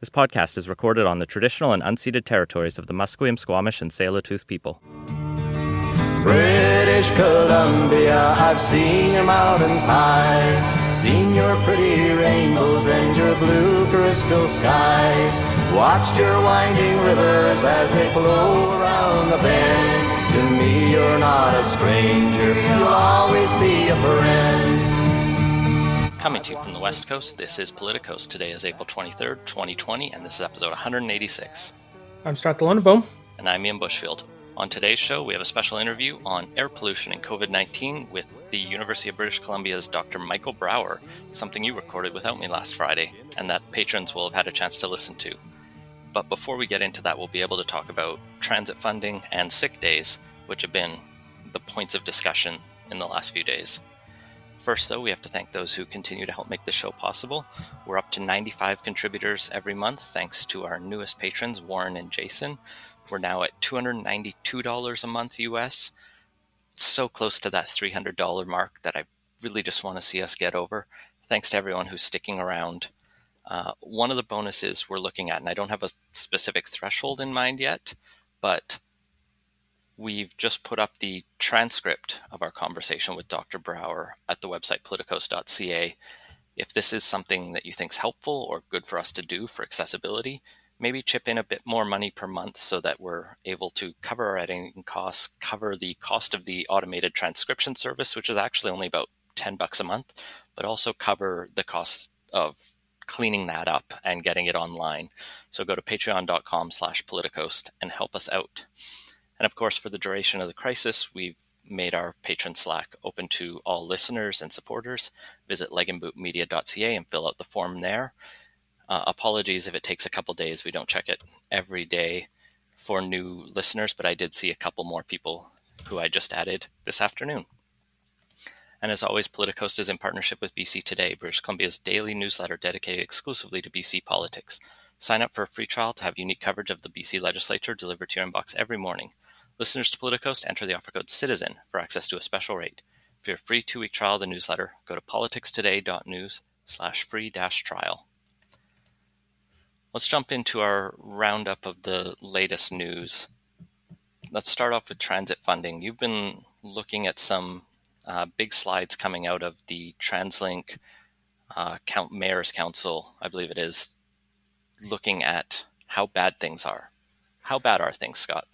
This podcast is recorded on the traditional and unceded territories of the Musqueam, Squamish, and Tsleil-Waututh people. British Columbia, I've seen your mountains high, seen your pretty rainbows and your blue crystal skies, watched your winding rivers as they flow around the bend. To me, you're not a stranger, you'll always be a friend. Coming to you from the West Coast, this is PolitiCoast. Today is April 23rd, 2020, and this is episode 186. I'm Scott de Lange Boom. And I'm Ian Bushfield. On today's show, we have a special interview on air pollution and COVID 19 with the University of British Columbia's Dr. Michael Brauer, something you recorded without me last Friday, and that patrons will have had a chance to listen to. But before we get into that, we'll be able to talk about transit funding and sick days, which have been the points of discussion in the last few days. First, though, we have to thank those who continue to help make the show possible. We're up to 95 contributors every month, thanks to our newest patrons, Warren and Jason. We're now at $292 a month US. So close to that $300 mark that I really just want to see us get over. Thanks to everyone who's sticking around. Uh, one of the bonuses we're looking at, and I don't have a specific threshold in mind yet, but we've just put up the transcript of our conversation with Dr. Brauer at the website politicoast.ca. If this is something that you think is helpful or good for us to do for accessibility, maybe chip in a bit more money per month so that we're able to cover our editing costs, cover the cost of the automated transcription service, which is actually only about 10 bucks a month, but also cover the cost of cleaning that up and getting it online. So go to patreon.com slash politicoast and help us out. And of course, for the duration of the crisis, we've made our patron Slack open to all listeners and supporters. Visit legandbootmedia.ca and fill out the form there. Uh, apologies if it takes a couple days. We don't check it every day for new listeners, but I did see a couple more people who I just added this afternoon. And as always, PolitiCoast is in partnership with BC Today, British Columbia's daily newsletter dedicated exclusively to BC politics. Sign up for a free trial to have unique coverage of the BC legislature delivered to your inbox every morning. Listeners to PolitiCoast enter the offer code CITIZEN for access to a special rate. For your free two-week trial of the newsletter, go to politicstoday.news slash free dash trial. Let's jump into our roundup of the latest news. Let's start off with transit funding. You've been looking at some uh, big slides coming out of the TransLink uh, Count Mayor's Council, I believe it is, looking at how bad things are. How bad are things, Scott?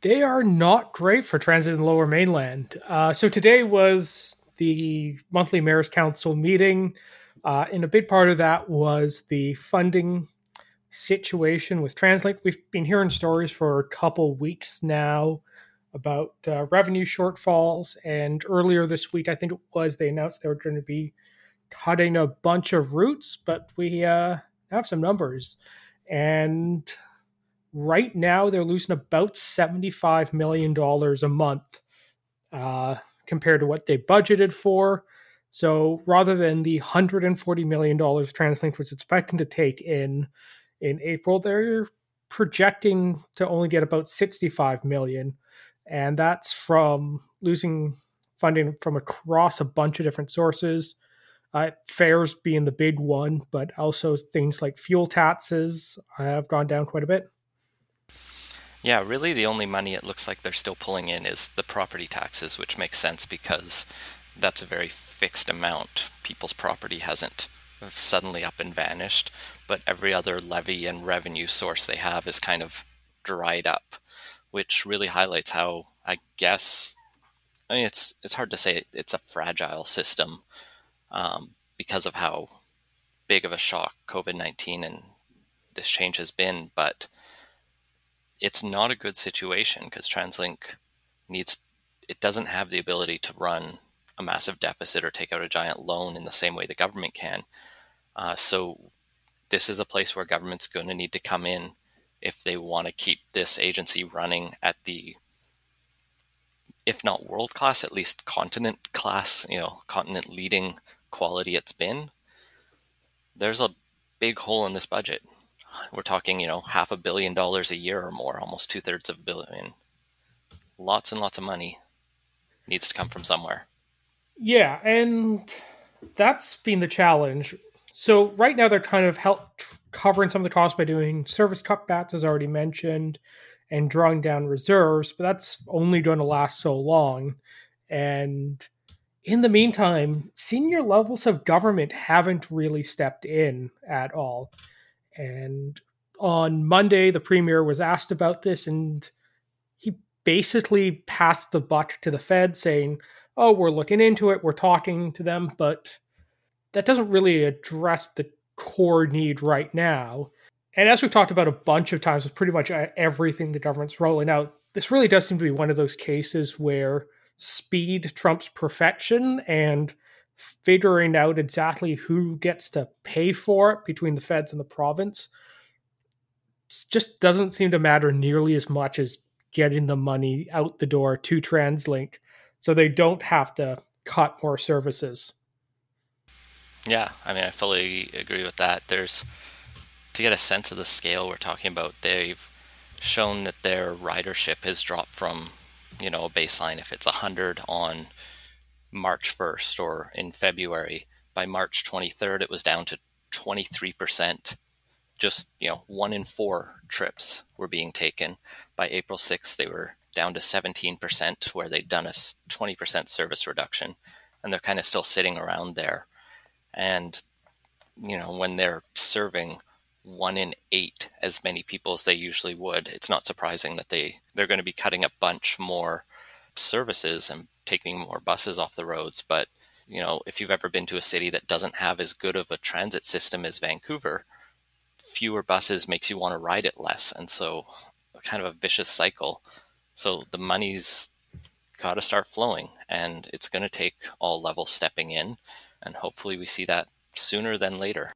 They are not great for transit in the lower mainland. Uh, so today was the monthly mayor's council meeting. Uh, and a big part of that was the funding situation with TransLink. We've been hearing stories for a couple weeks now about uh, revenue shortfalls. And earlier this week, I think it was, they announced they were going to be cutting a bunch of routes, but we uh, have some numbers. And right now they're losing about $75 million a month uh, compared to what they budgeted for. So rather than the $140 million TransLink was expecting to take in in April, they're projecting to only get about 65 million. And that's from losing funding from across a bunch of different sources. Uh, fares being the big one, but also things like fuel taxes have gone down quite a bit. Yeah, really the only money it looks like they're still pulling in is the property taxes, which makes sense because that's a very fixed amount. People's property hasn't suddenly up and vanished, but every other levy and revenue source they have is kind of dried up, which really highlights how I guess I mean it's it's hard to say it's a fragile system um, because of how big of a shock COVID nineteen and this change has been, but it's not a good situation because TransLink needs it doesn't have the ability to run a massive deficit or take out a giant loan in the same way the government can. Uh, so this is a place where government's going to need to come in if they want to keep this agency running at the if not world class at least continent class you know continent leading quality it's been there's a big hole in this budget we're talking, you know, half a billion dollars a year or more, almost two thirds of a billion. Lots and lots of money needs to come from somewhere. Yeah, and that's been the challenge. So right now they're kind of help covering some of the costs by doing service cutbacks, as already mentioned, and drawing down reserves, but that's only going to last so long. And in the meantime, senior levels of government haven't really stepped in at all. And on Monday, the premier was asked about this, and he basically passed the buck to the Fed, saying, Oh, we're looking into it, we're talking to them, but that doesn't really address the core need right now. And as we've talked about a bunch of times with pretty much everything the government's rolling out, this really does seem to be one of those cases where speed trumps perfection and figuring out exactly who gets to pay for it between the feds and the province just doesn't seem to matter nearly as much as getting the money out the door to TransLink so they don't have to cut more services. Yeah, I mean, I fully agree with that. There's to get a sense of the scale we're talking about, they've shown that their ridership has dropped from, you know, a baseline if it's 100 on March 1st or in February. By March 23rd, it was down to 23%. Just, you know, one in four trips were being taken. By April 6th, they were down to 17%, where they'd done a 20% service reduction. And they're kind of still sitting around there. And, you know, when they're serving one in eight as many people as they usually would, it's not surprising that they they're going to be cutting a bunch more services and taking more buses off the roads. But you know, if you've ever been to a city that doesn't have as good of a transit system as Vancouver, fewer buses makes you want to ride it less, and so kind of a vicious cycle. So the money's got to start flowing, and it's going to take all levels stepping in, and hopefully we see that sooner than later.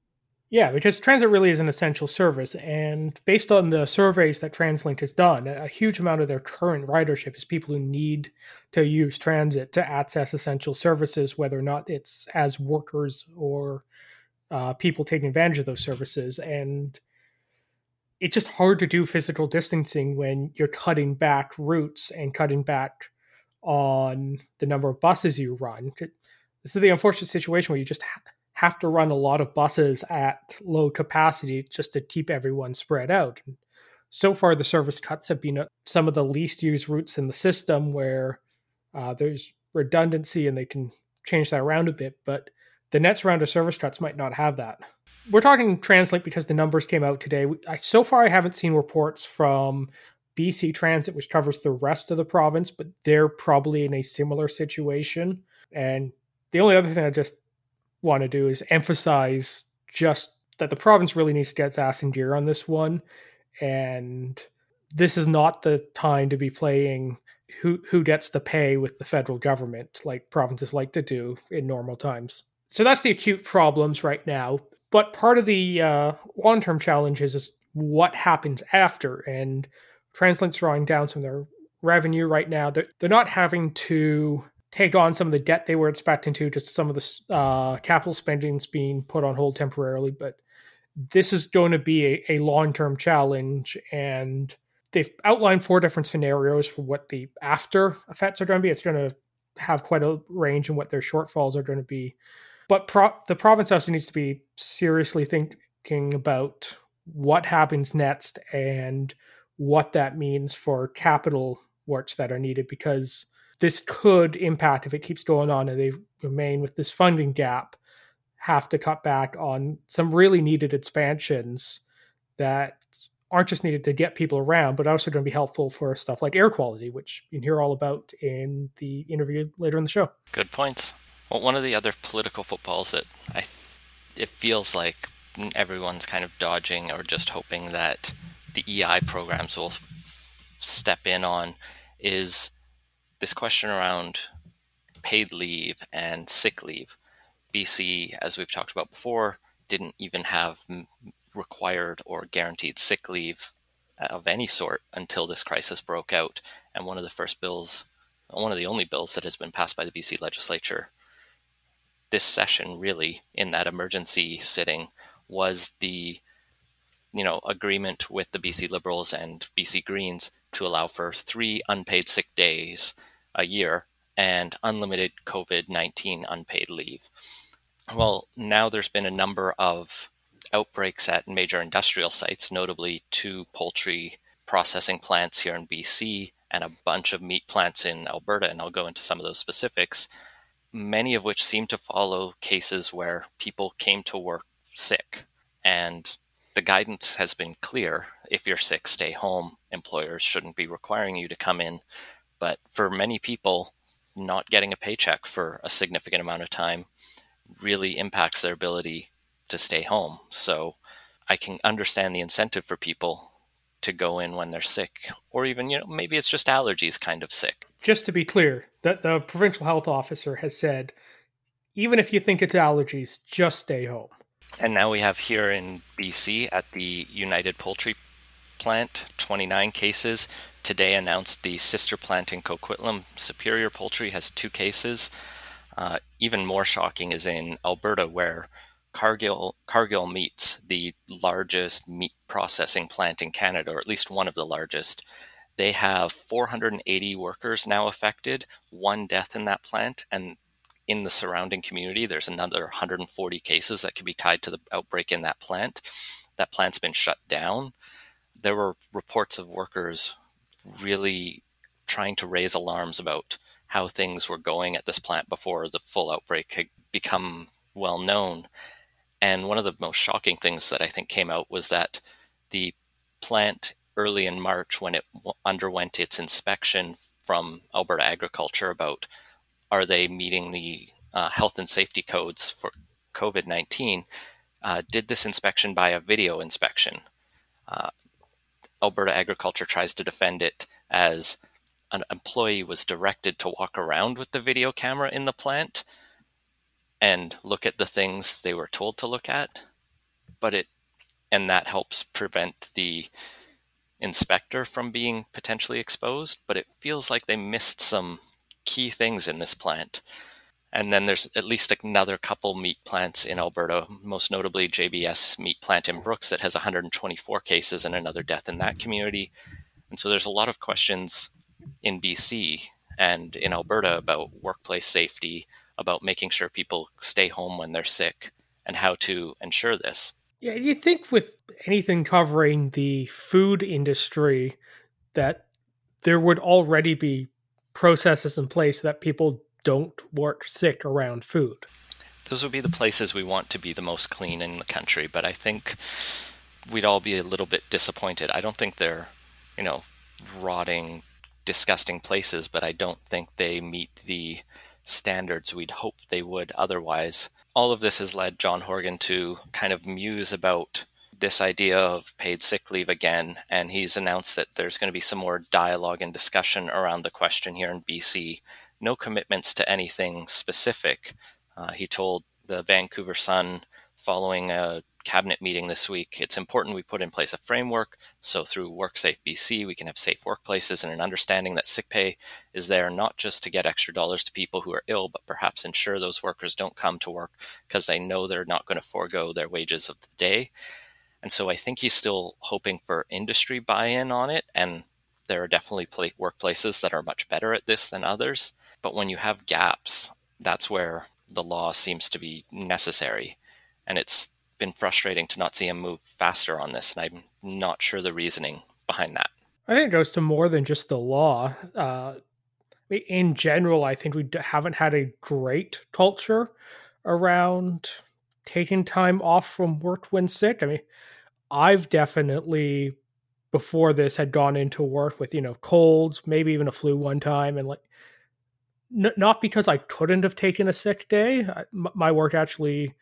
Yeah, because transit really is an essential service. And based on the surveys that TransLink has done, a huge amount of their current ridership is people who need to use transit to access essential services, whether or not it's as workers or uh, people taking advantage of those services. And it's just hard to do physical distancing when you're cutting back routes and cutting back on the number of buses you run. This is the unfortunate situation where you just have to run a lot of buses at low capacity just to keep everyone spread out. So far, the service cuts have been some of the least used routes in the system where uh, there's redundancy and they can change that around a bit. But the next round of service cuts might not have that. We're talking TransLink because the numbers came out today. I, so far, I haven't seen reports from BC Transit, which covers the rest of the province, but they're probably in a similar situation. And the only other thing I just want to do is emphasize just that the province really needs to get its ass in gear on this one. And this is not the time to be playing who who gets to pay with the federal government like provinces like to do in normal times. So that's the acute problems right now. But part of the uh, long term challenges is what happens after. And TransLink's drawing down some of their revenue right now. They're, they're not having to take on some of the debt they were expecting to, just some of the uh, capital spending's being put on hold temporarily. But this is going to be a, a long term challenge, and they've outlined four different scenarios for what the after effects are going to be. It's going to have quite a range in what their shortfalls are going to be. But pro- the province also needs to be seriously thinking about what happens next and what that means for capital works that are needed because this could impact if it keeps going on and they remain with this funding gap have to cut back on some really needed expansions that aren't just needed to get people around, but also going to be helpful for stuff like air quality, which you hear all about in the interview later in the show. Good points. Well, one of the other political footballs that I it feels like everyone's kind of dodging or just hoping that the EI programs will step in on is this question around paid leave and sick leave. BC, as we've talked about before, didn't even have required or guaranteed sick leave uh, of any sort until this crisis broke out. And one of the first bills, one of the only bills that has been passed by the BC legislature this session, really, in that emergency sitting, was the you know agreement with the BC Liberals and BC Greens to allow for three unpaid sick days a year and unlimited COVID 19 unpaid leave. Well, now there's been a number of outbreaks at major industrial sites, notably two poultry processing plants here in BC and a bunch of meat plants in Alberta, and I'll go into some of those specifics, many of which seem to follow cases where people came to work sick. And the guidance has been clear if you're sick, stay home. Employers shouldn't be requiring you to come in. But for many people, not getting a paycheck for a significant amount of time really impacts their ability to stay home. So I can understand the incentive for people to go in when they're sick, or even, you know, maybe it's just allergies kind of sick. Just to be clear, that the provincial health officer has said, even if you think it's allergies, just stay home. And now we have here in BC at the United Poultry Plant 29 cases. Today announced the sister plant in Coquitlam, Superior Poultry, has two cases. Uh, even more shocking is in Alberta, where Cargill Cargill Meats, the largest meat processing plant in Canada, or at least one of the largest. They have 480 workers now affected, one death in that plant, and in the surrounding community, there's another 140 cases that could be tied to the outbreak in that plant. That plant's been shut down. There were reports of workers really trying to raise alarms about how things were going at this plant before the full outbreak had become well known. And one of the most shocking things that I think came out was that the plant early in March, when it underwent its inspection from Alberta Agriculture about are they meeting the uh, health and safety codes for COVID 19, uh, did this inspection by a video inspection. Uh, Alberta Agriculture tries to defend it as an employee was directed to walk around with the video camera in the plant and look at the things they were told to look at but it and that helps prevent the inspector from being potentially exposed but it feels like they missed some key things in this plant and then there's at least another couple meat plants in Alberta, most notably JBS meat plant in Brooks that has 124 cases and another death in that community. And so there's a lot of questions in BC and in Alberta about workplace safety, about making sure people stay home when they're sick and how to ensure this. Yeah, you think with anything covering the food industry that there would already be processes in place that people don't work sick around food. Those would be the places we want to be the most clean in the country, but I think we'd all be a little bit disappointed. I don't think they're, you know, rotting, disgusting places, but I don't think they meet the standards we'd hope they would otherwise. All of this has led John Horgan to kind of muse about this idea of paid sick leave again, and he's announced that there's going to be some more dialogue and discussion around the question here in BC. No commitments to anything specific. Uh, he told the Vancouver Sun following a cabinet meeting this week, it's important we put in place a framework so through WorkSafe BC we can have safe workplaces and an understanding that sick pay is there not just to get extra dollars to people who are ill, but perhaps ensure those workers don't come to work because they know they're not going to forego their wages of the day. And so I think he's still hoping for industry buy in on it. And there are definitely workplaces that are much better at this than others. But when you have gaps, that's where the law seems to be necessary. And it's been frustrating to not see him move faster on this, and I'm not sure the reasoning behind that. I think it goes to more than just the law. Uh, in general, I think we haven't had a great culture around taking time off from work when sick. I mean, I've definitely before this had gone into work with you know colds, maybe even a flu one time, and like n- not because I couldn't have taken a sick day. I, m- my work actually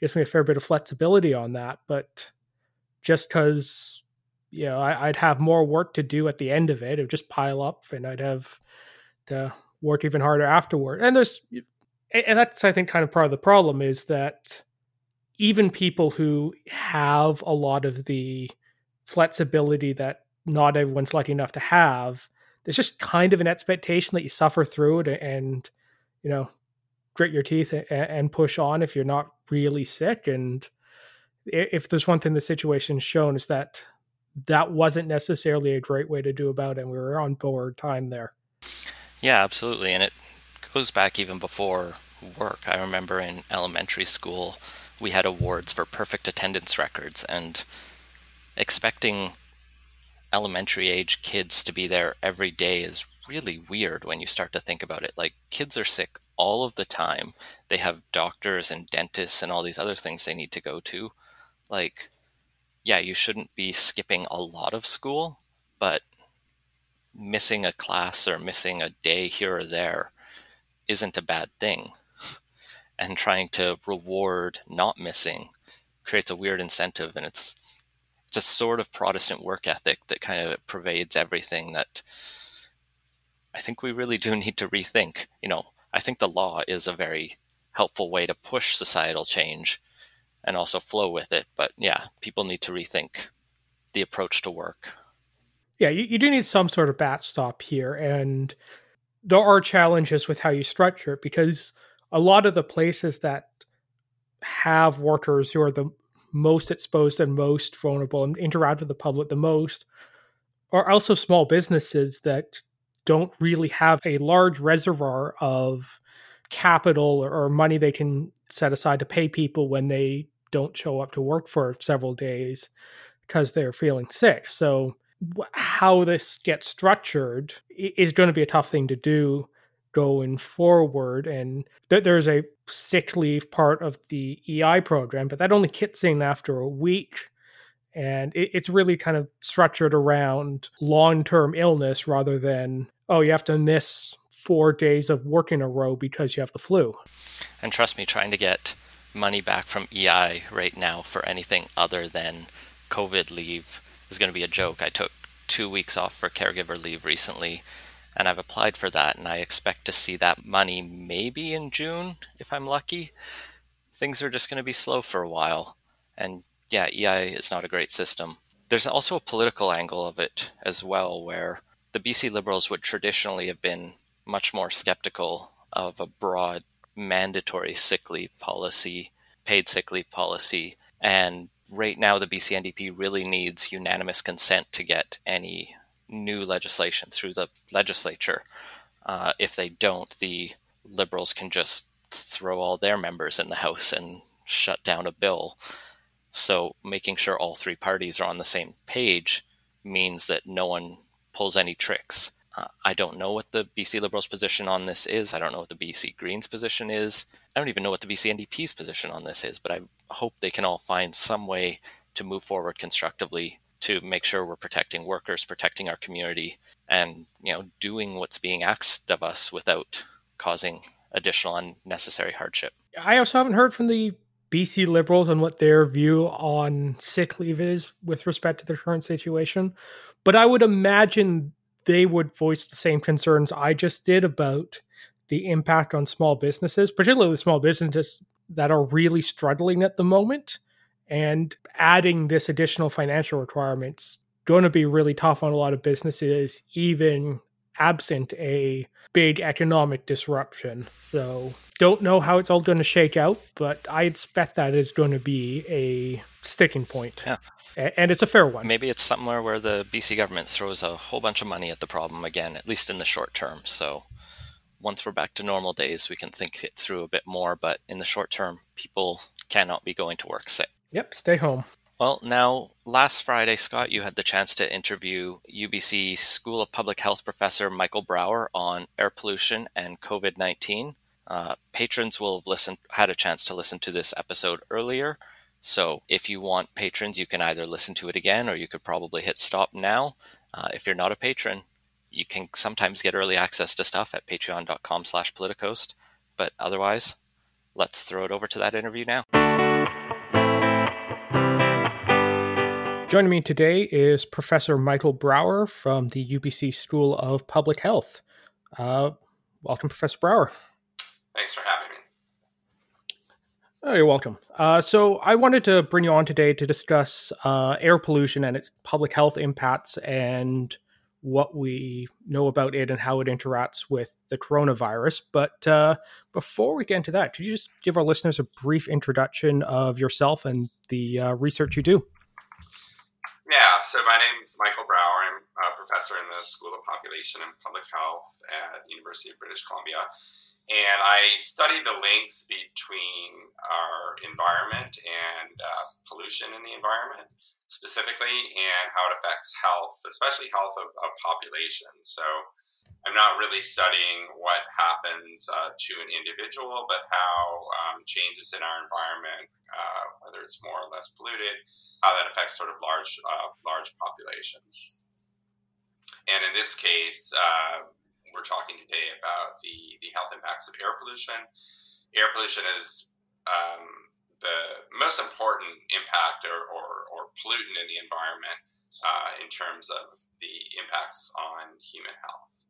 gives me a fair bit of flexibility on that. But just because you know I, would have more work to do at the end of it, it would just pile up, and I'd have to work even harder afterward. And there's and that's I think kind of part of the problem is that even people who have a lot of the flexibility that not everyone's lucky enough to have, there's just kind of an expectation that you suffer through it and you know grit your teeth and push on if you're not really sick. And if there's one thing the situation's shown is that that wasn't necessarily a great way to do about it. And we were on board time there. Yeah, absolutely. And it goes back even before work. I remember in elementary school, we had awards for perfect attendance records, and expecting elementary age kids to be there every day is really weird when you start to think about it. Like, kids are sick all of the time. They have doctors and dentists and all these other things they need to go to. Like, yeah, you shouldn't be skipping a lot of school, but missing a class or missing a day here or there isn't a bad thing. And trying to reward not missing creates a weird incentive and it's it's a sort of Protestant work ethic that kind of pervades everything that I think we really do need to rethink. You know, I think the law is a very helpful way to push societal change and also flow with it. But yeah, people need to rethink the approach to work. Yeah, you, you do need some sort of backstop here. And there are challenges with how you structure it because a lot of the places that have workers who are the most exposed and most vulnerable and interact with the public the most are also small businesses that don't really have a large reservoir of capital or money they can set aside to pay people when they don't show up to work for several days because they're feeling sick. So, how this gets structured is going to be a tough thing to do going forward. And th- there's a sick leave part of the EI program, but that only kicks in after a week. And it, it's really kind of structured around long term illness rather than oh, you have to miss four days of work in a row because you have the flu. And trust me, trying to get money back from EI right now for anything other than COVID leave is going to be a joke. I took two weeks off for caregiver leave recently, and I've applied for that, and I expect to see that money maybe in June if I'm lucky. Things are just going to be slow for a while. And yeah, EI is not a great system. There's also a political angle of it as well, where the BC Liberals would traditionally have been much more skeptical of a broad mandatory sick leave policy, paid sick leave policy. And right now, the BC NDP really needs unanimous consent to get any new legislation through the legislature. Uh, if they don't, the Liberals can just throw all their members in the House and shut down a bill. So, making sure all three parties are on the same page means that no one pulls any tricks. Uh, I don't know what the BC Liberals' position on this is. I don't know what the BC Greens' position is. I don't even know what the BC NDP's position on this is, but I hope they can all find some way to move forward constructively to make sure we're protecting workers, protecting our community, and you know doing what's being asked of us without causing additional unnecessary hardship. I also haven't heard from the BC Liberals on what their view on sick leave is with respect to the current situation. But I would imagine they would voice the same concerns I just did about the impact on small businesses, particularly small businesses that are really struggling at the moment. And adding this additional financial requirements going to be really tough on a lot of businesses, even absent a big economic disruption. So don't know how it's all going to shake out, but I expect that is going to be a sticking point. Yeah and it's a fair one. Maybe it's somewhere where the BC government throws a whole bunch of money at the problem again, at least in the short term. So once we're back to normal days, we can think it through a bit more. But in the short term, people cannot be going to work sick. Yep, stay home. Well, now, last Friday, Scott, you had the chance to interview UBC School of Public Health professor Michael Brauer on air pollution and COVID 19. Uh, patrons will have listened, had a chance to listen to this episode earlier. So if you want patrons, you can either listen to it again or you could probably hit stop now. Uh, if you're not a patron, you can sometimes get early access to stuff at patreon.com slash politicoast. But otherwise, let's throw it over to that interview now. Joining me today is Professor Michael Brauer from the UBC School of Public Health. Uh, welcome, Professor Brauer. Thanks for having me. Oh, you're welcome. Uh, so, I wanted to bring you on today to discuss uh, air pollution and its public health impacts and what we know about it and how it interacts with the coronavirus. But uh, before we get into that, could you just give our listeners a brief introduction of yourself and the uh, research you do? Yeah, so my name is Michael Brauer. I'm a professor in the School of Population and Public Health at the University of British Columbia. and I study the links between our environment and uh, pollution in the environment specifically, and how it affects health, especially health of, of populations. So I'm not really studying what happens uh, to an individual, but how um, changes in our environment, uh, whether it's more or less polluted, how that affects sort of large uh, large populations. And in this case, uh, we're talking today about the, the health impacts of air pollution. Air pollution is um, the most important impact or, or, or, pollutant in the environment uh, in terms of the impacts on human health.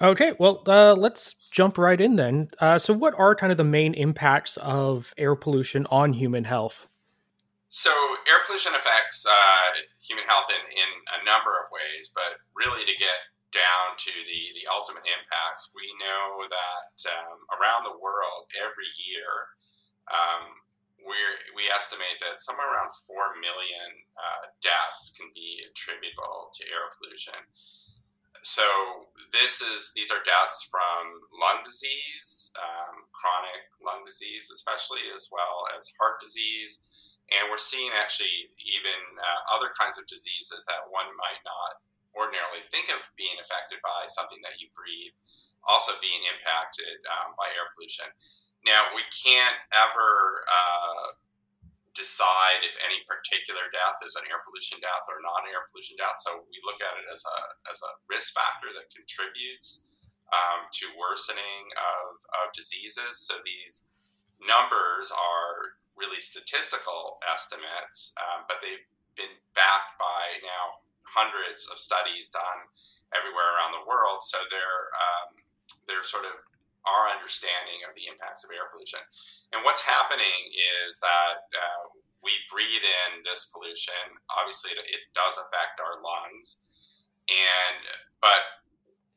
Okay, well, uh, let's jump right in then. Uh, so, what are kind of the main impacts of air pollution on human health? So, air pollution affects uh, human health in, in a number of ways, but really to get down to the, the ultimate impacts, we know that um, around the world every year, um, we we estimate that somewhere around 4 million uh, deaths can be attributable to air pollution. So this is these are deaths from lung disease, um, chronic lung disease, especially as well as heart disease, and we're seeing actually even uh, other kinds of diseases that one might not ordinarily think of being affected by something that you breathe, also being impacted um, by air pollution. Now, we can't ever uh, decide if any particular death is an air pollution death or not an air pollution death. So we look at it as a, as a risk factor that contributes um, to worsening of, of diseases. So these numbers are really statistical estimates, um, but they've been backed by now hundreds of studies done everywhere around the world. So they're um, they're sort of our understanding of the impacts of air pollution. And what's happening is that uh, we breathe in this pollution. Obviously, it, it does affect our lungs, and but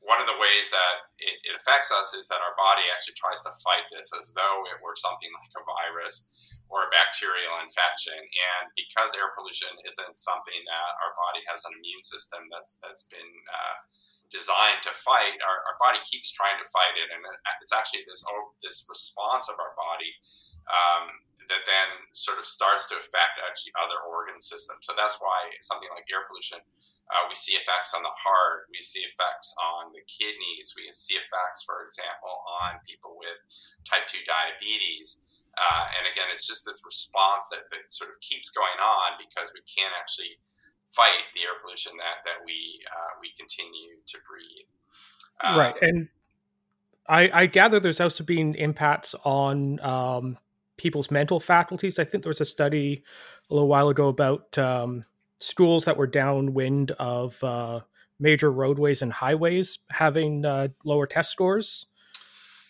one of the ways that it, it, affects us is that our body actually tries to fight this as though it were something like a virus or a bacterial infection. And because air pollution isn't something that our body has an immune system that's that's been uh, designed to fight, our, our body keeps trying to fight it, and it's actually this oh, this response of our body. Um, that then sort of starts to affect actually other organ systems. So that's why something like air pollution, uh, we see effects on the heart, we see effects on the kidneys, we see effects, for example, on people with type 2 diabetes. Uh, and again, it's just this response that, that sort of keeps going on because we can't actually fight the air pollution that that we uh, we continue to breathe. Um, right, and I, I, gather there's also been impacts on um, people's mental faculties. I think there was a study a little while ago about um, schools that were downwind of uh, major roadways and highways having uh, lower test scores.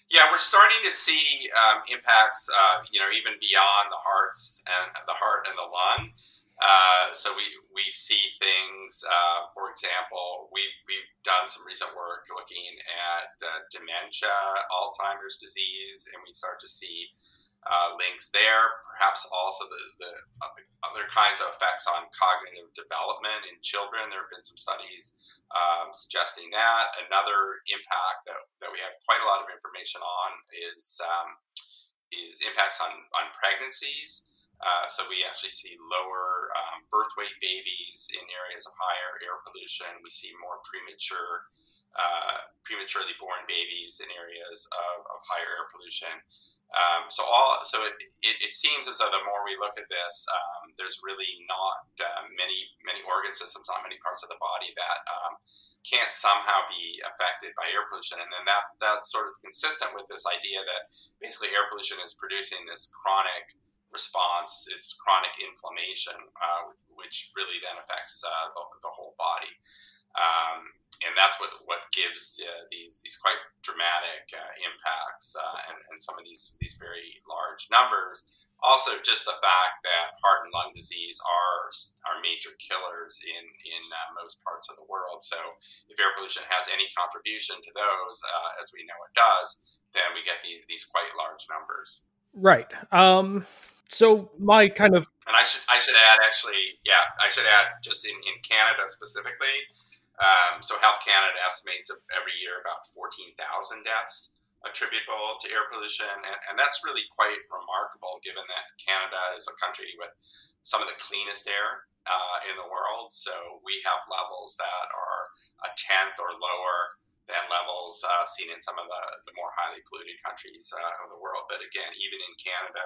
Yeah, we're starting to see um, impacts, uh, you know, even beyond the hearts and the heart and the lung. Uh, so we, we see things, uh, for example, we, we've done some recent work looking at uh, dementia, Alzheimer's disease, and we start to see uh, links there. Perhaps also the, the other kinds of effects on cognitive development in children. There have been some studies um, suggesting that. Another impact that, that we have quite a lot of information on is um, is impacts on, on pregnancies. Uh, so we actually see lower um, birth weight babies in areas of higher air pollution. We see more premature uh, prematurely born babies in areas of, of higher air pollution. Um, so all so it, it, it, seems as though the more we look at this, um, there's really not uh, many many organ systems, not many parts of the body that um, can't somehow be affected by air pollution, and then that's that's sort of consistent with this idea that basically air pollution is producing this chronic response. It's chronic inflammation, uh, which really then affects uh, the, the whole body. And that's what what gives uh, these these quite dramatic uh, impacts uh, and, and some of these these very large numbers. Also, just the fact that heart and lung disease are are major killers in in uh, most parts of the world. So, if air pollution has any contribution to those, uh, as we know it does, then we get the, these quite large numbers. Right. Um, so my kind of and I should I should add actually, yeah, I should add just in in Canada specifically um, so Health Canada estimates every year about 14,000 deaths attributable to air pollution, and, and that's really quite remarkable given that Canada is a country with some of the cleanest air uh, in the world. So we have levels that are a tenth or lower than levels uh, seen in some of the, the more highly polluted countries uh, of the world. But again, even in Canada,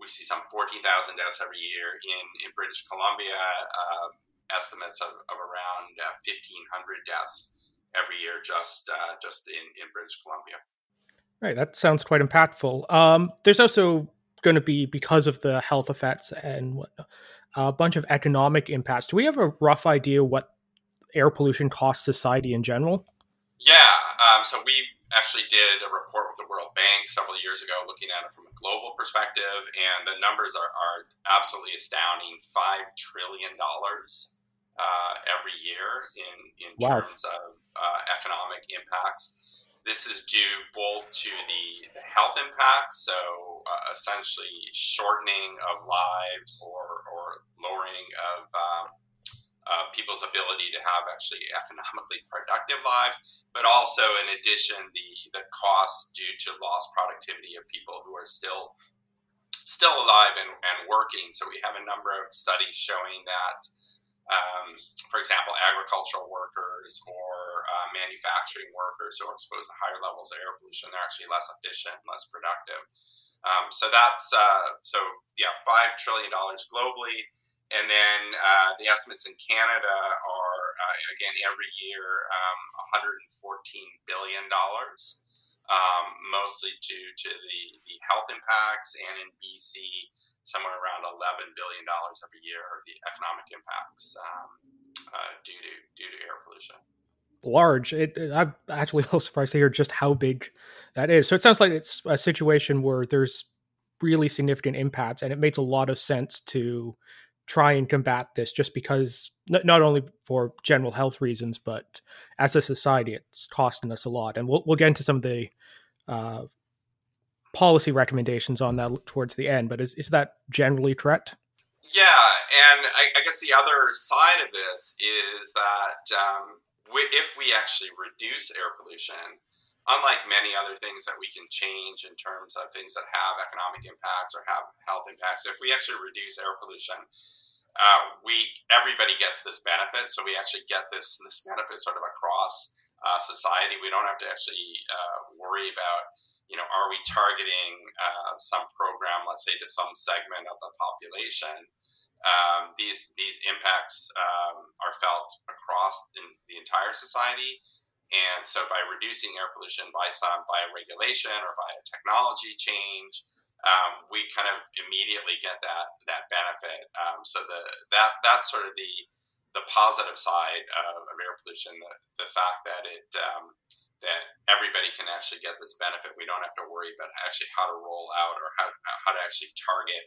we see some 14,000 deaths every year. In, in British Columbia, uh, estimates of, of around 1,500 uh, deaths every year just uh, just in, in British Columbia. Right, that sounds quite impactful. Um, there's also going to be because of the health effects and whatnot, a bunch of economic impacts. Do we have a rough idea what air pollution costs society in general? Yeah, um, so we actually did a report with the World Bank several years ago looking at it from a global perspective, and the numbers are, are absolutely astounding $5 trillion uh, every year in, in wow. terms of uh, economic impacts. This is due both to the, the health impacts, so uh, essentially shortening of lives or, or lowering of um, uh, people's ability to have actually economically productive lives, but also in addition the the costs due to lost productivity of people who are still still alive and, and working. So we have a number of studies showing that, um, for example, agricultural workers or uh, manufacturing workers who are exposed to higher levels of air pollution, they're actually less efficient, less productive. Um, so that's uh, so yeah, five trillion dollars globally. And then uh, the estimates in Canada are, uh, again, every year um, $114 billion, um, mostly due to the, the health impacts, and in BC, somewhere around $11 billion every year are the economic impacts um, uh, due, to, due to air pollution. Large. It, I'm actually a little surprised to hear just how big that is. So it sounds like it's a situation where there's really significant impacts, and it makes a lot of sense to try and combat this just because not only for general health reasons but as a society it's costing us a lot. And we'll, we'll get into some of the uh, policy recommendations on that towards the end but is, is that generally correct? Yeah and I, I guess the other side of this is that um, we, if we actually reduce air pollution unlike many other things that we can change in terms of things that have economic impacts or have health impacts, if we actually reduce air pollution, uh, we everybody gets this benefit. So we actually get this this benefit sort of across uh, society. We don't have to actually uh, worry about you know are we targeting uh, some program, let's say, to some segment of the population. Um, these these impacts um, are felt across the entire society and so by reducing air pollution by some by regulation or by a technology change, um, we kind of immediately get that that benefit. Um, so the that that's sort of the the positive side of, air pollution, the, the fact that it um, that everybody can actually get this benefit. We don't have to worry about actually how to roll out or how, how to actually target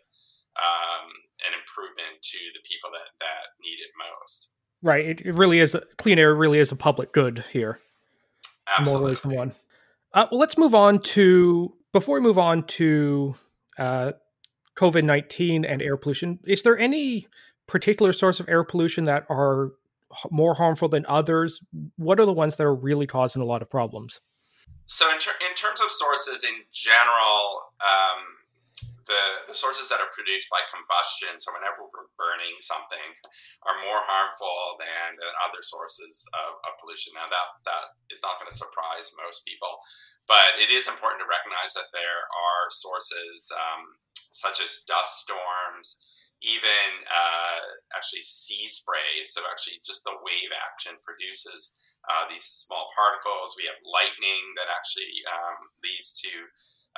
um, an improvement to the people that, that need it most. Right. It, it really is. Clean air really is a public good here. Absolutely. more ways than one. Uh, well, let's move on to before we move on to uh, COVID nineteen and air pollution. Is there any particular source of air pollution that are more harmful than others? What are the ones that are really causing a lot of problems? So, in, ter- in terms of sources in general, um, the, the sources that are produced by combustion, so whenever we're burning something, are more harmful than, than other sources of, of pollution. Now, that, that is not going to surprise most people, but it is important to recognize that there are sources um, such as dust storms, even uh, actually sea spray. So, actually, just the wave action produces uh, these small particles. We have lightning that actually um, leads to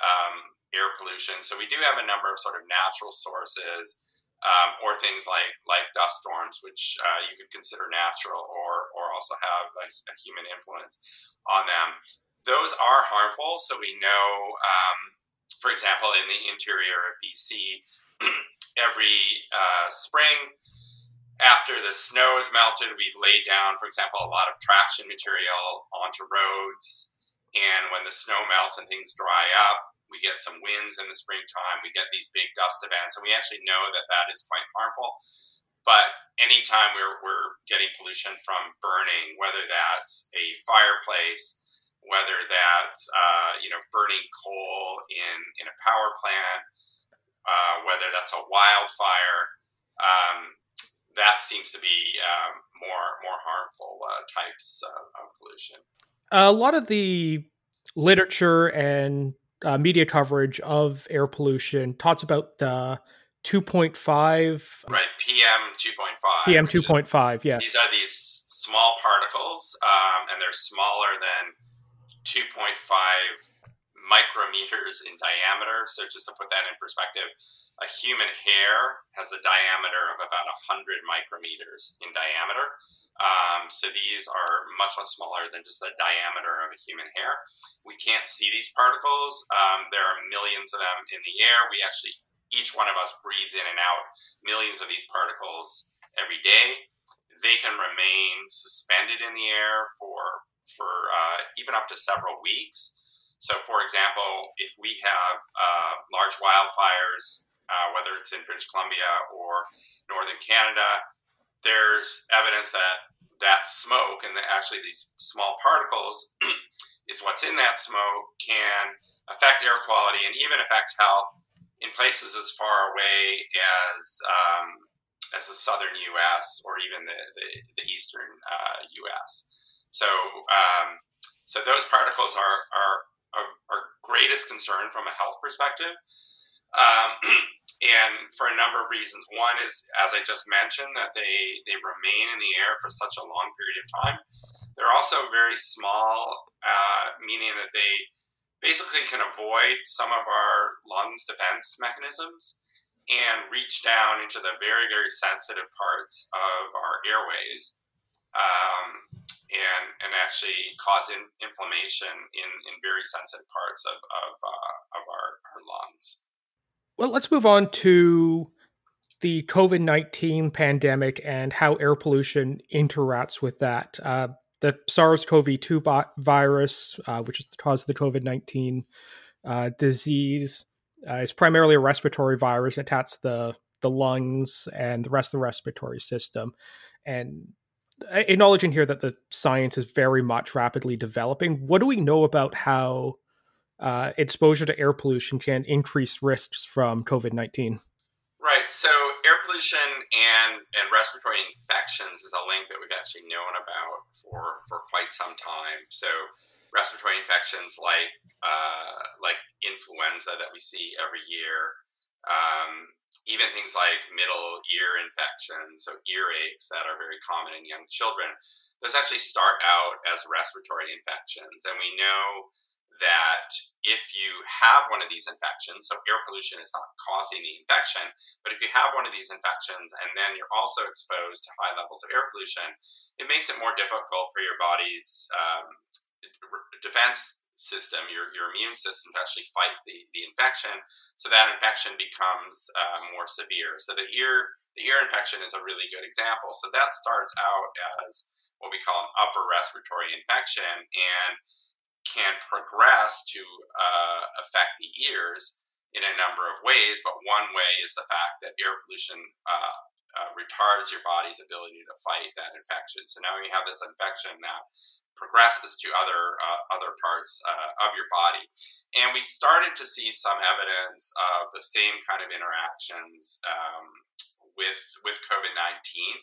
um, air pollution. So we do have a number of sort of natural sources, um, or things like like dust storms, which uh, you could consider natural, or or also have a, a, human influence on them. Those are harmful. So we know, um, for example, in the interior of BC, every uh, spring. After the snow is melted, we've laid down, for example, a lot of traction material onto roads. And when the snow melts and things dry up, we get some winds in the springtime, we get these big dust events, and we actually know that that is quite harmful. But anytime we're, we're getting pollution from burning, whether that's a fireplace, whether that's uh, you know burning coal in in a power plant, uh, whether that's a wildfire. Um, that seems to be um, more more harmful uh, types of pollution. A lot of the literature and uh, media coverage of air pollution. Talks about the 2.5 right pm 2.5 pm 2.5 yeah these are these small particles um, and they're smaller than 2.5 micrometers in diameter. So, just to put that in perspective, a human hair has a diameter of about 100 micrometers in diameter. Um, so, these are much, much smaller than just the diameter of a human hair. We can't see these particles. Um, there are millions of them in the air. We actually, each one of us breathes in and out millions of these particles every day. They can remain suspended in the air for for uh, even up to several weeks. So, for example, if we have uh, large wildfires, uh, whether it's in British Columbia or northern Canada, there's evidence that that smoke and actually these small particles is what's in that smoke can affect air quality and even affect health in places as far away as um, as the southern U.S. or even the, the, the eastern uh, U.S. So, um, so those particles are, are, are, are, greatest concern from a health perspective. Um, and for a number of reasons. One is, as I just mentioned, that they, they remain in the air for such a long period of time. They're also very small, uh, meaning that they basically can avoid some of our lungs' defense mechanisms and reach down into the very, very sensitive parts of our airways. Um, and, and actually cause in, inflammation in, in very sensitive parts of, of, uh, of our, our lungs. Well, let's move on to the COVID 19 pandemic and how air pollution interacts with that. Uh, the SARS CoV 2 virus, uh, which is the cause of the COVID 19 uh, disease, uh, is primarily a respiratory virus. It attacks the, the lungs and the rest of the respiratory system. And acknowledging here that the science is very much rapidly developing, what do we know about how uh, exposure to air pollution can increase risks from COVID 19? Right. So, air pollution and, and respiratory infections is a link that we've actually known about for, for quite some time. So, respiratory infections like uh, like influenza that we see every year, um, even things like middle ear infections, so earaches that are very common in young children, those actually start out as respiratory infections. And we know that if you have one of these infections, so air pollution is not causing the infection, but if you have one of these infections and then you're also exposed to high levels of air pollution, it makes it more difficult for your body's um, defense system, your, your immune system to actually fight the, the infection. So that infection becomes uh, more severe. So the ear, the ear infection is a really good example. So that starts out as what we call an upper respiratory infection and can progress to uh, affect the ears in a number of ways. But one way is the fact that air pollution uh, uh, retards your body's ability to fight that infection. So now you have this infection that progresses to other uh, other parts uh, of your body, and we started to see some evidence of the same kind of interactions um, with with COVID nineteen.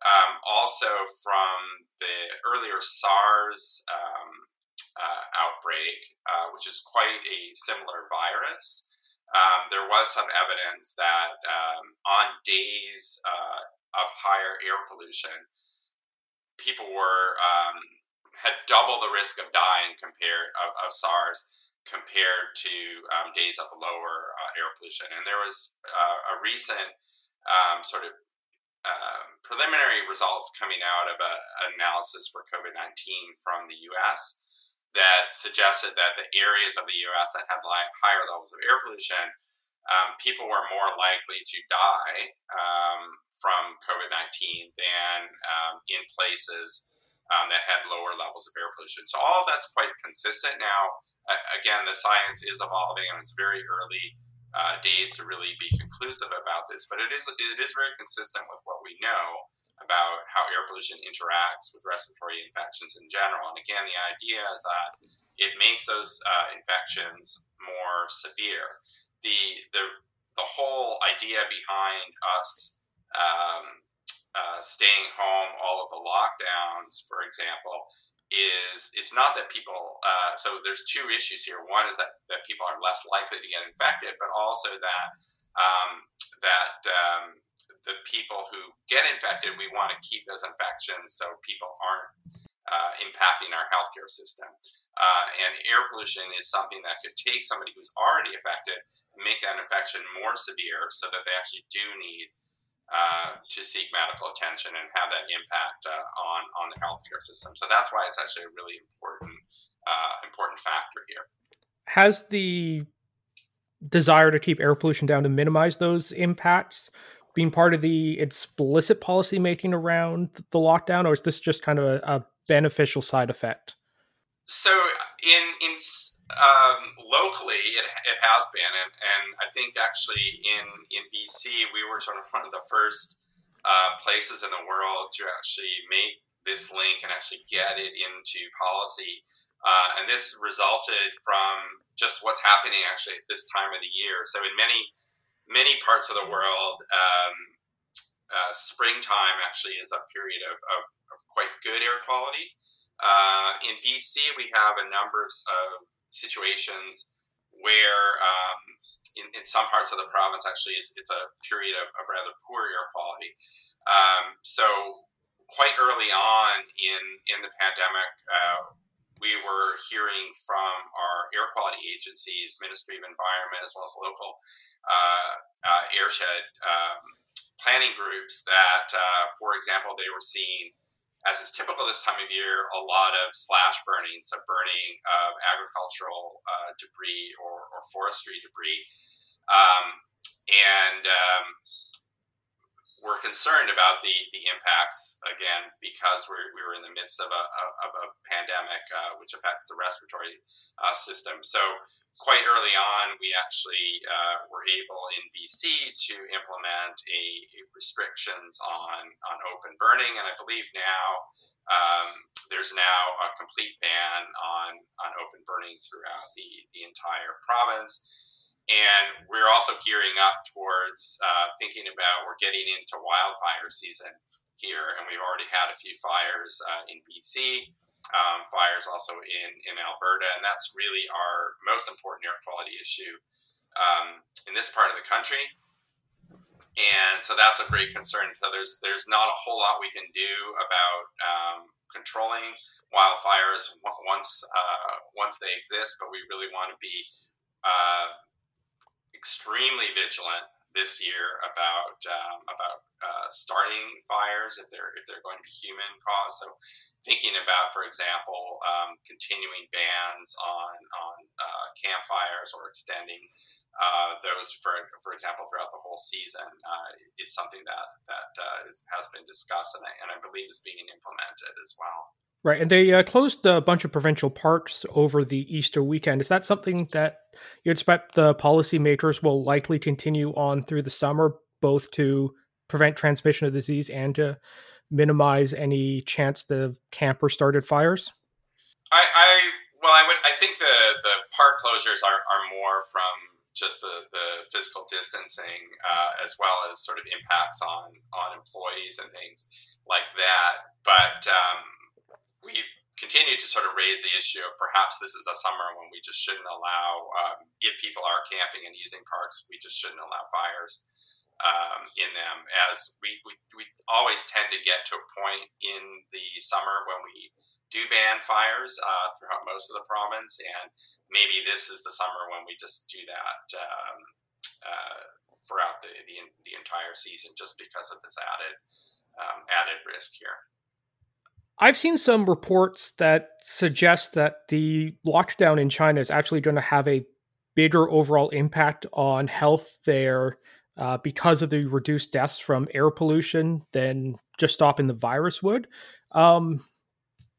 Um, also, from the earlier SARS um, uh, outbreak, uh, which is quite a similar virus um, there was some evidence that um, on days uh, of higher air pollution, people were um, had double the risk of dying compared of, of SARS compared to um, days of lower uh, air pollution. And there was uh, a recent um, sort of uh, preliminary results coming out of an analysis for COVID 19 from the US that suggested that the areas of the U.S. that had higher levels of air pollution, um, people were more likely to die um, from COVID 19 than um, in places um, that had lower levels of air pollution. So, all of that's quite consistent now. Uh, again, the science is evolving and it's very early uh, days to really be conclusive about this, but it is, it is very consistent with what we know about how air pollution interacts with respiratory infections in general. And again, the idea is that it makes those uh, infections more severe. The, the, the whole idea behind us um, uh, staying home, all of the lockdowns, for example, is it's not that people uh, so there's two issues here. One is that, that people are less likely to get infected but also that um, that um, the people who get infected we want to keep those infections so people aren't uh, impacting our healthcare system. Uh, and air pollution is something that could take somebody who's already affected make that infection more severe so that they actually do need uh, to seek medical attention and have that impact uh, on on the healthcare system. So that's why it's actually a really important uh, important factor here. Has the desire to keep air pollution down to minimize those impacts been part of the explicit policy making around the lockdown, or is this just kind of a, a beneficial side effect? So in in um, locally, it, it has been, and, and I think actually in in BC, we were sort of one of the first uh, places in the world to actually make this link and actually get it into policy. Uh, and this resulted from just what's happening actually at this time of the year. So in many many parts of the world, um, uh, springtime actually is a period of, of, of quite good air quality. Uh, in BC, we have a number of situations where um, in, in, some parts of the province actually it's, it's a period of, of rather poor air quality. Um, so quite early on in, in the pandemic uh, we were hearing from our air quality agencies ministry of environment as well as local uh, uh, airshed um, planning groups that uh, for example they were seeing as is typical this time of year, a lot of slash burning, so burning of agricultural uh, debris or, or, forestry debris. Um, and um, we're concerned about the, the impacts, again, because we're, we were in the midst of a, of a pandemic uh, which affects the respiratory uh, system. So, quite early on, we actually uh, were able in BC to implement a, a, restrictions on, on open burning, and I believe now um, there's now a complete ban on, on open burning throughout the, the entire province. And we're also gearing up towards uh, thinking about we're getting into wildfire season here, and we've already had a few fires uh, in BC, um, fires also in, in Alberta, and that's really our most important air quality issue um, in this part of the country. And so that's a great concern. So there's there's not a whole lot we can do about um, controlling wildfires once uh, once they exist, but we really want to be uh, extremely vigilant this year about um, about uh, starting fires if they're if they're going to be human caused. So thinking about, for example, um, continuing bans on on uh, campfires or extending uh, those, for for example, throughout the whole season uh, is something that that uh, is, has been discussed and I, and I believe is being implemented as well. Right, and they uh, closed a bunch of provincial parks over the Easter weekend. Is that something that you expect the policymakers will likely continue on through the summer, both to prevent transmission of disease and to minimize any chance the camper started fires? I, I well, I would. I think the the park closures are, are more from just the, the physical distancing uh, as well as sort of impacts on on employees and things like that. But um, we've continued to sort of raise the issue of perhaps this is a summer when we just shouldn't allow, um, if people are camping and using parks, we just shouldn't allow fires um, in them. As we, we, we always tend to get to a point in the summer when we do ban fires uh, throughout most of the province, and maybe this is the summer when we just do that um, uh, throughout the, the, the entire season, just because of this added um, added risk here. I've seen some reports that suggest that the lockdown in China is actually going to have a bigger overall impact on health there uh, because of the reduced deaths from air pollution than just stopping the virus would. Um,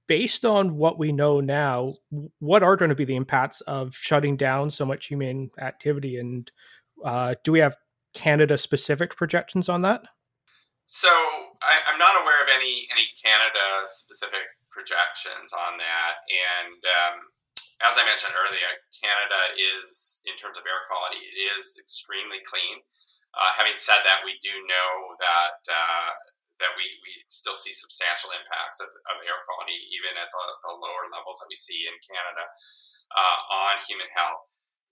based on what we know now, what are going to be the impacts of shutting down so much human activity? And uh, do we have Canada specific projections on that? So I, am not aware of any any Canada specific projections on that, and um, as I mentioned earlier, Canada is in terms of air quality, it is extremely clean. Uh, having said that, we do know that uh, that we, we still see substantial impacts of, of air quality, even at the, the, lower levels that we see in Canada, uh, on human health.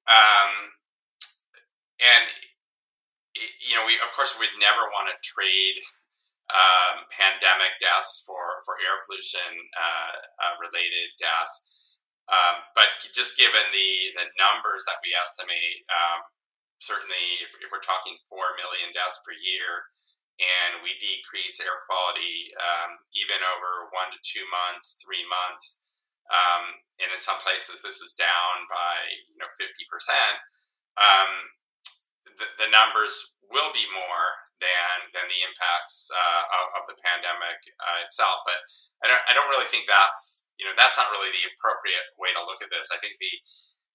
Um, and you know, we of course we'd never want to trade um, pandemic deaths for for air pollution uh, uh, related deaths. Um, but just given the the numbers that we estimate, um, certainly if, if, we're talking 4 million deaths per year and we decrease air quality um, even over one to two months, three months, um, and in some places this is down by you know 50%, um, the, the, numbers will be more than than the impacts uh, of, of, the pandemic uh, itself. But I don't, I don't really think that's you know that's not really the appropriate way to look at this. I think the,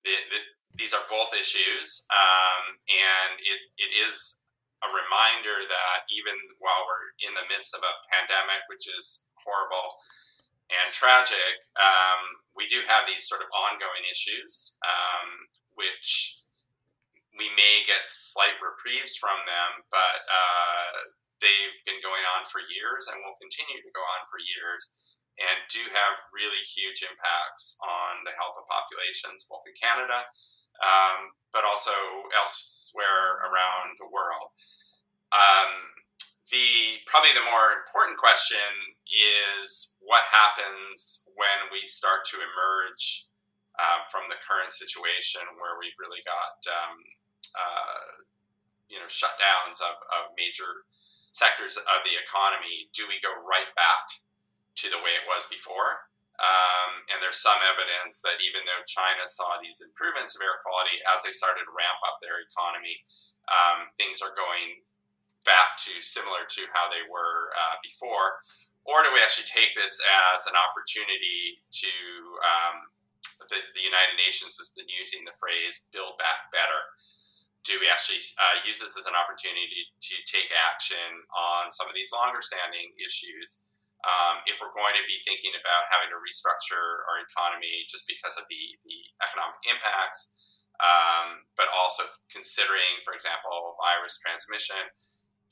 the, the these are both issues, um, and it, it is a reminder that even while we're in the midst of a pandemic, which is horrible and tragic, um, we do have these sort of ongoing issues, um, which we may get slight reprieves from them, but uh, they've been going on for years and will continue to go on for years and do have really huge impacts on the health of populations, both in Canada um, but also elsewhere around the world. Um, the probably the more important question is what happens when we start to emerge uh, from the current situation where we've really got um, uh, you know shutdowns of, of major sectors of the economy. Do we go right back to the way it was before? Um, and there's some evidence that even though China saw these improvements of air quality as they started to ramp up their economy, um, things are going back to similar to how they were uh, before? Or do we actually take this as an opportunity to, um, the, the, United Nations has been using the phrase build back better. Do we actually uh, use this as an opportunity to take action on some of these longer standing issues? um, if we're going to be thinking about having to restructure our economy just because of the, the economic impacts, um, but also considering, for example, virus transmission,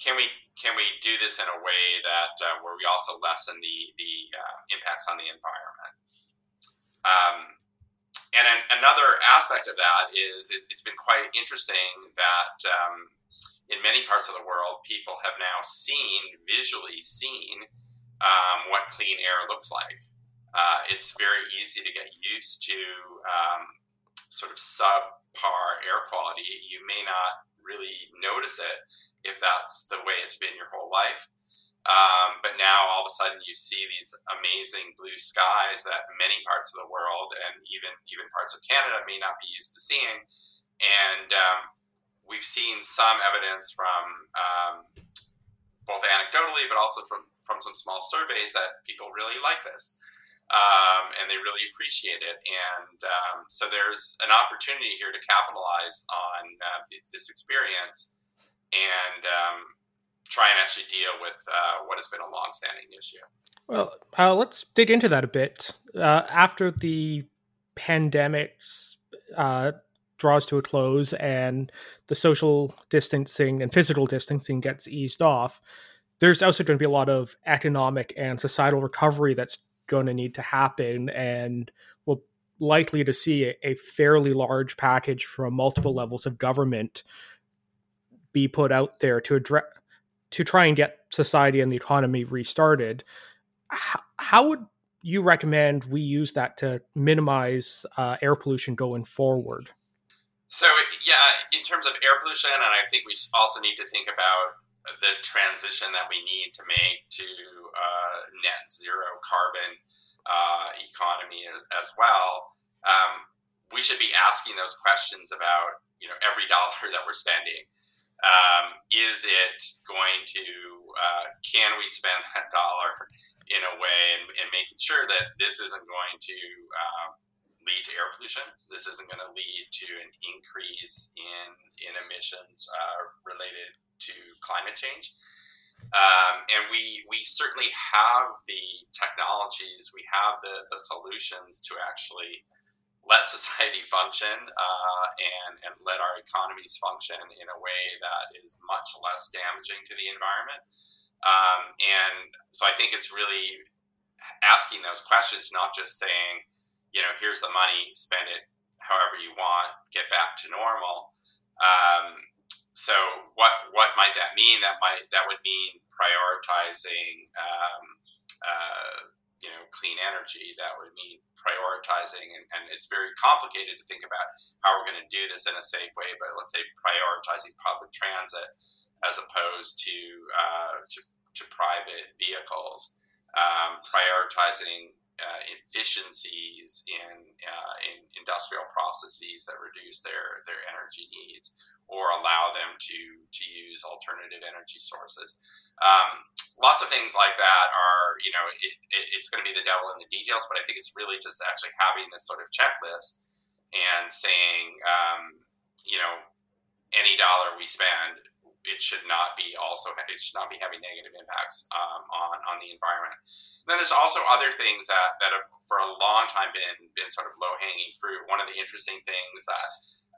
can we can we do this in a way that uh, where we also lessen the the uh, impacts on the environment? Um, and an, another aspect of that is it, has been quite interesting that um, in many parts of the world, people have now seen visually seen um, what clean air looks like. Uh, it's very easy to get used to um, sort of subpar air quality. You may not really notice it if that's the way it's been your whole life. Um, but now all of a sudden you see these amazing blue skies that many parts of the world and even even parts of Canada may not be used to seeing. And um, we've seen some evidence from um, both anecdotally but also from from some small surveys that people really like this. Um, and they really appreciate it. And um, so there's an opportunity here to capitalize on uh, this experience and um, try and actually deal with uh, what has been a longstanding issue. Well, uh, let's dig into that a bit. Uh, after the pandemic uh, draws to a close and the social distancing and physical distancing gets eased off, there's also going to be a lot of economic and societal recovery that's going to need to happen and we're likely to see a, a fairly large package from multiple levels of government be put out there to address to try and get society and the economy restarted how, how would you recommend we use that to minimize uh, air pollution going forward so yeah in terms of air pollution and i think we also need to think about the transition that we need to make to uh, net zero carbon uh, economy as, as well, um, we should be asking those questions about you know every dollar that we're spending. Um, is it going to uh, can we spend that dollar in a way and, and, making sure that this isn't going to um, lead to air pollution. This isn't going to lead to an increase in in emissions uh, related to climate change. Um, and we we certainly have the technologies, we have the, the solutions to actually let society function uh, and, and let our economies function in a way that is much less damaging to the environment. Um, and so I think it's really asking those questions, not just saying, you know, here's the money, spend it however you want, get back to normal. Um, so what what might that mean? That might that would mean prioritizing um, uh, you know clean energy. That would mean prioritizing, and, and it's very complicated to think about how we're going to do this in a safe way. But let's say prioritizing public transit as opposed to uh, to, to, private vehicles, um, prioritizing uh, efficiencies in uh, in industrial processes that reduce their their energy needs or allow them to to use alternative energy sources. Um, lots of things like that are you know it, it, it's going to be the devil in the details, but I think it's really just actually having this sort of checklist and saying um, you know any dollar we spend it should not be also it should not be having negative impacts um, on on the environment. And then there's also other things that that have for a long time been been sort of low hanging fruit. One of the interesting things that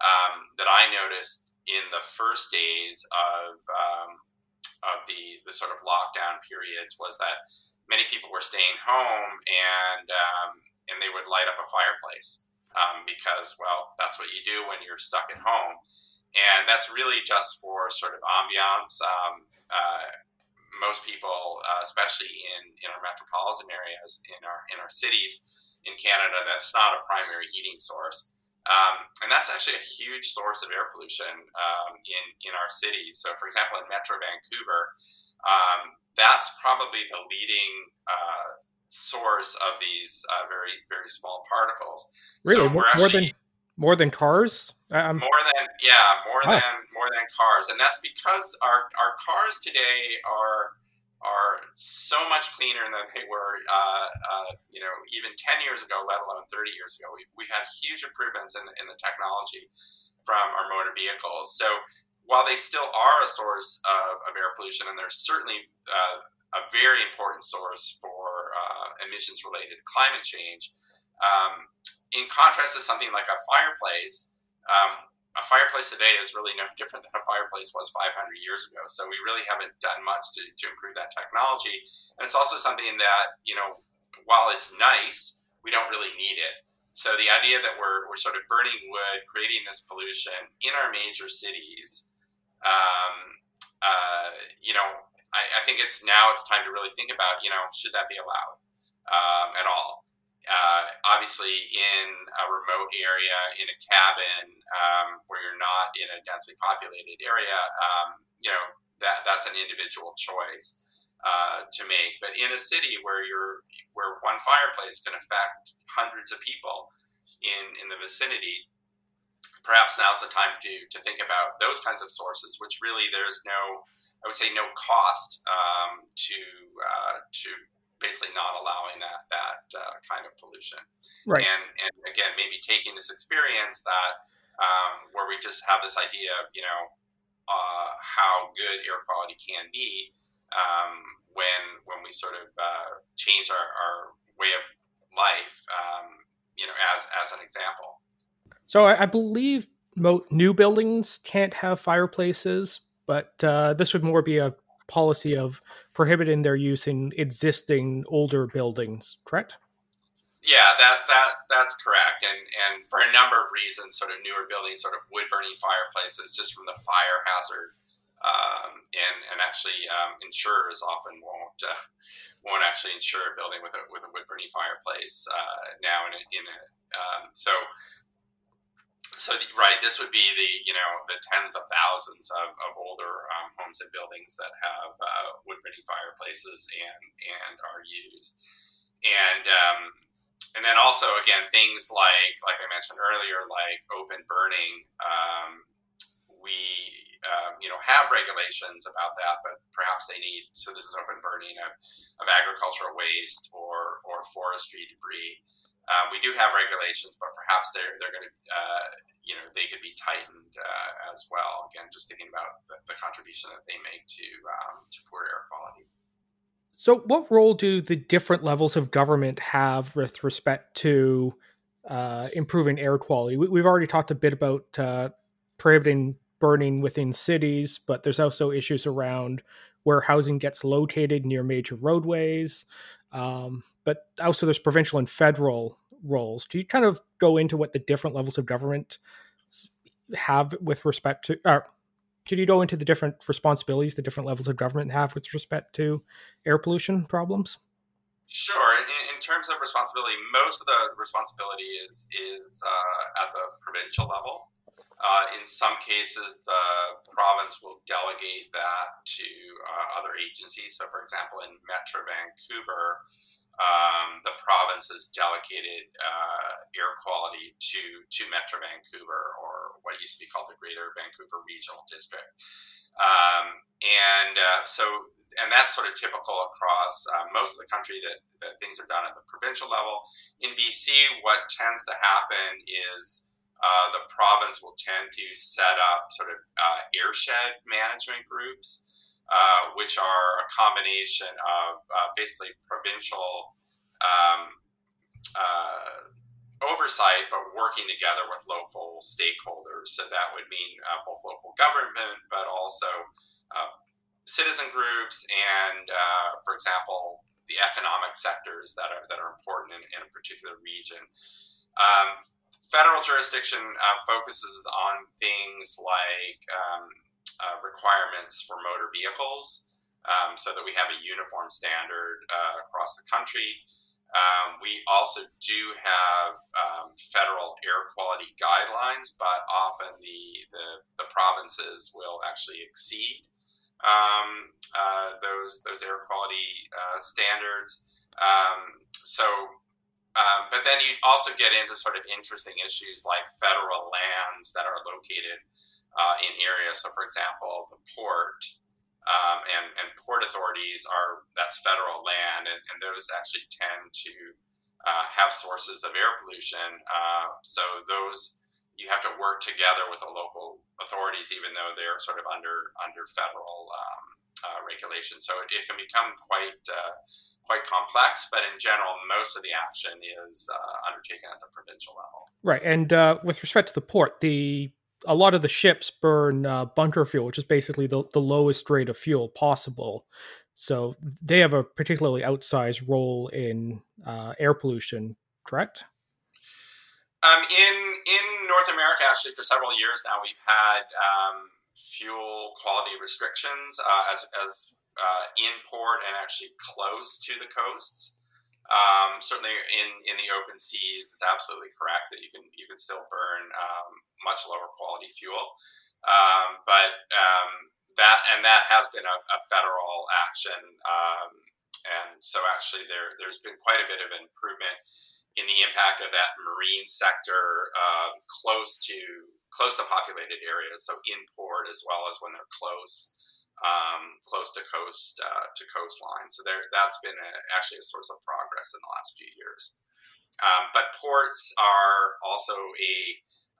um, that I noticed in the first days of um, of the the sort of lockdown periods was that many people were staying home and um, and they would light up a fireplace um, because well that's what you do when you're stuck at home and that's really just for sort of ambiance. Um, uh, most people, uh, especially in, in our metropolitan areas, in our in our cities in Canada, that's not a primary heating source. Um, and that's actually a huge source of air pollution um, in, in our cities. So, for example, in Metro Vancouver, um, that's probably the leading uh, source of these uh, very, very small particles. Really? So more, actually, than, more than cars? Um, more than yeah, more than more than cars, and that's because our our cars today are are so much cleaner than they were, uh, uh, you know, even 10 years ago, let alone 30 years ago. We've, we've had huge improvements in, in the technology from our motor vehicles. So while they still are a source of, of air pollution, and they're certainly uh, a very important source for uh, emissions related to climate change, um, in contrast to something like a fireplace, um, a fireplace today is really no different than a fireplace was 500 years ago. So we really haven't done much to, to improve that technology. And it's also something that, you know, while it's nice, we don't really need it. So the idea that we're, we're sort of burning wood, creating this pollution in our major cities, um, uh, you know, I, I, think it's now it's time to really think about, you know, should that be allowed um, at all? Uh, obviously in a remote area in a cabin um, where you're not in a densely populated area um, you know that that's an individual choice uh, to make. But in a city where you're where one fireplace can affect hundreds of people in in the vicinity perhaps now's the time to to think about those kinds of sources which really there's no I would say no cost um, to uh, to basically not allowing that that uh, kind of pollution. Right. And and again, maybe taking this experience that um, where we just have this idea of you know uh, how good air quality can be um, when when we sort of uh, change our, our way of life. Um, you know, as as an example. So I, I believe mo- new buildings can't have fireplaces, but uh, this would more be a policy of prohibiting their use in existing older buildings, correct? Yeah, that that that's correct, and and for a number of reasons, sort of newer buildings, sort of wood burning fireplaces, just from the fire hazard, um, and and actually um, insurers often won't uh, won't actually insure a building with a with a wood burning fireplace uh, now in a, in a um, so so the, right, this would be the you know the tens of thousands of, of older um, homes and buildings that have uh, wood burning fireplaces and and are used, and um, and then also again things like like I mentioned earlier, like open burning. Um, we um, you know have regulations about that, but perhaps they need so this is open burning of, of agricultural waste or or forestry debris Uh, we do have regulations, but perhaps they're they're going to uh, you know they could be tightened uh, as well. Again, just thinking about the, the contribution that they make to um, to poor air quality. So, what role do the different levels of government have with respect to uh, improving air quality? We, have already talked a bit about uh, prohibiting burning within cities, but there's also issues around where housing gets located near major roadways. Um, but also, there's provincial and federal roles. Do you kind of go into what the different levels of government have with respect to? Uh, could you go into the different responsibilities the different levels of government have with respect to air pollution problems? Sure. In, in terms of responsibility, most of the responsibility is is uh, at the provincial level. Uh, in some cases, the province will delegate that to uh, other agencies. So, for example, in Metro Vancouver, um, the province has delegated uh, air quality to, to Metro Vancouver, or what used to be called the Greater Vancouver Regional District. Um, and uh, so, and that's sort of typical across uh, most of the country that, that things are done at the provincial level. In BC, what tends to happen is uh, the province will tend to set up sort of uh, airshed management groups, uh, which are a combination of uh, basically provincial um, uh, oversight, but working together with local stakeholders. So that would mean both local government, but also citizen groups, and for example, the economic sectors that are that are important in, in a particular region. Um, federal jurisdiction uh, focuses on things like um, uh, requirements for motor vehicles um, so that we have a uniform standard uh, across the country. Um, we also do have um, federal air quality guidelines, but often the, the, the provinces will actually exceed um, uh, those, those air quality uh, standards. So um, but then you also get into sort of interesting issues like federal lands that are located uh, in areas. So, for example, the port um, and, and, port authorities are that's federal land, and, and those actually tend to uh, have sources of air pollution. Uh, so those you have to work together with the local authorities, even though they're sort of under under federal um, uh, regulation. So it, it, can become quite uh, quite complex, but in general, most of the action is uh, undertaken at the provincial level. Right, and uh, with respect to the port, the a lot of the ships burn uh, bunker fuel, which is basically the, the lowest rate of fuel possible. So they have a particularly outsized role in uh, air pollution. Correct? Um, in in North America, actually, for several years now, we've had um, fuel quality restrictions uh, as, as uh, in port and actually close to the coasts. Um, certainly, in, in the open seas, it's absolutely correct that you can you can still burn um, much lower quality fuel, um, but um, that and that has been a, a federal action, um, and so actually there there's been quite a bit of improvement in the impact of that marine sector uh, close to close to populated areas, so in port as well as when they're close, um, close to coast uh, to coastline. So there, that's been a, actually a source of progress in the last few years. Um, but ports are also a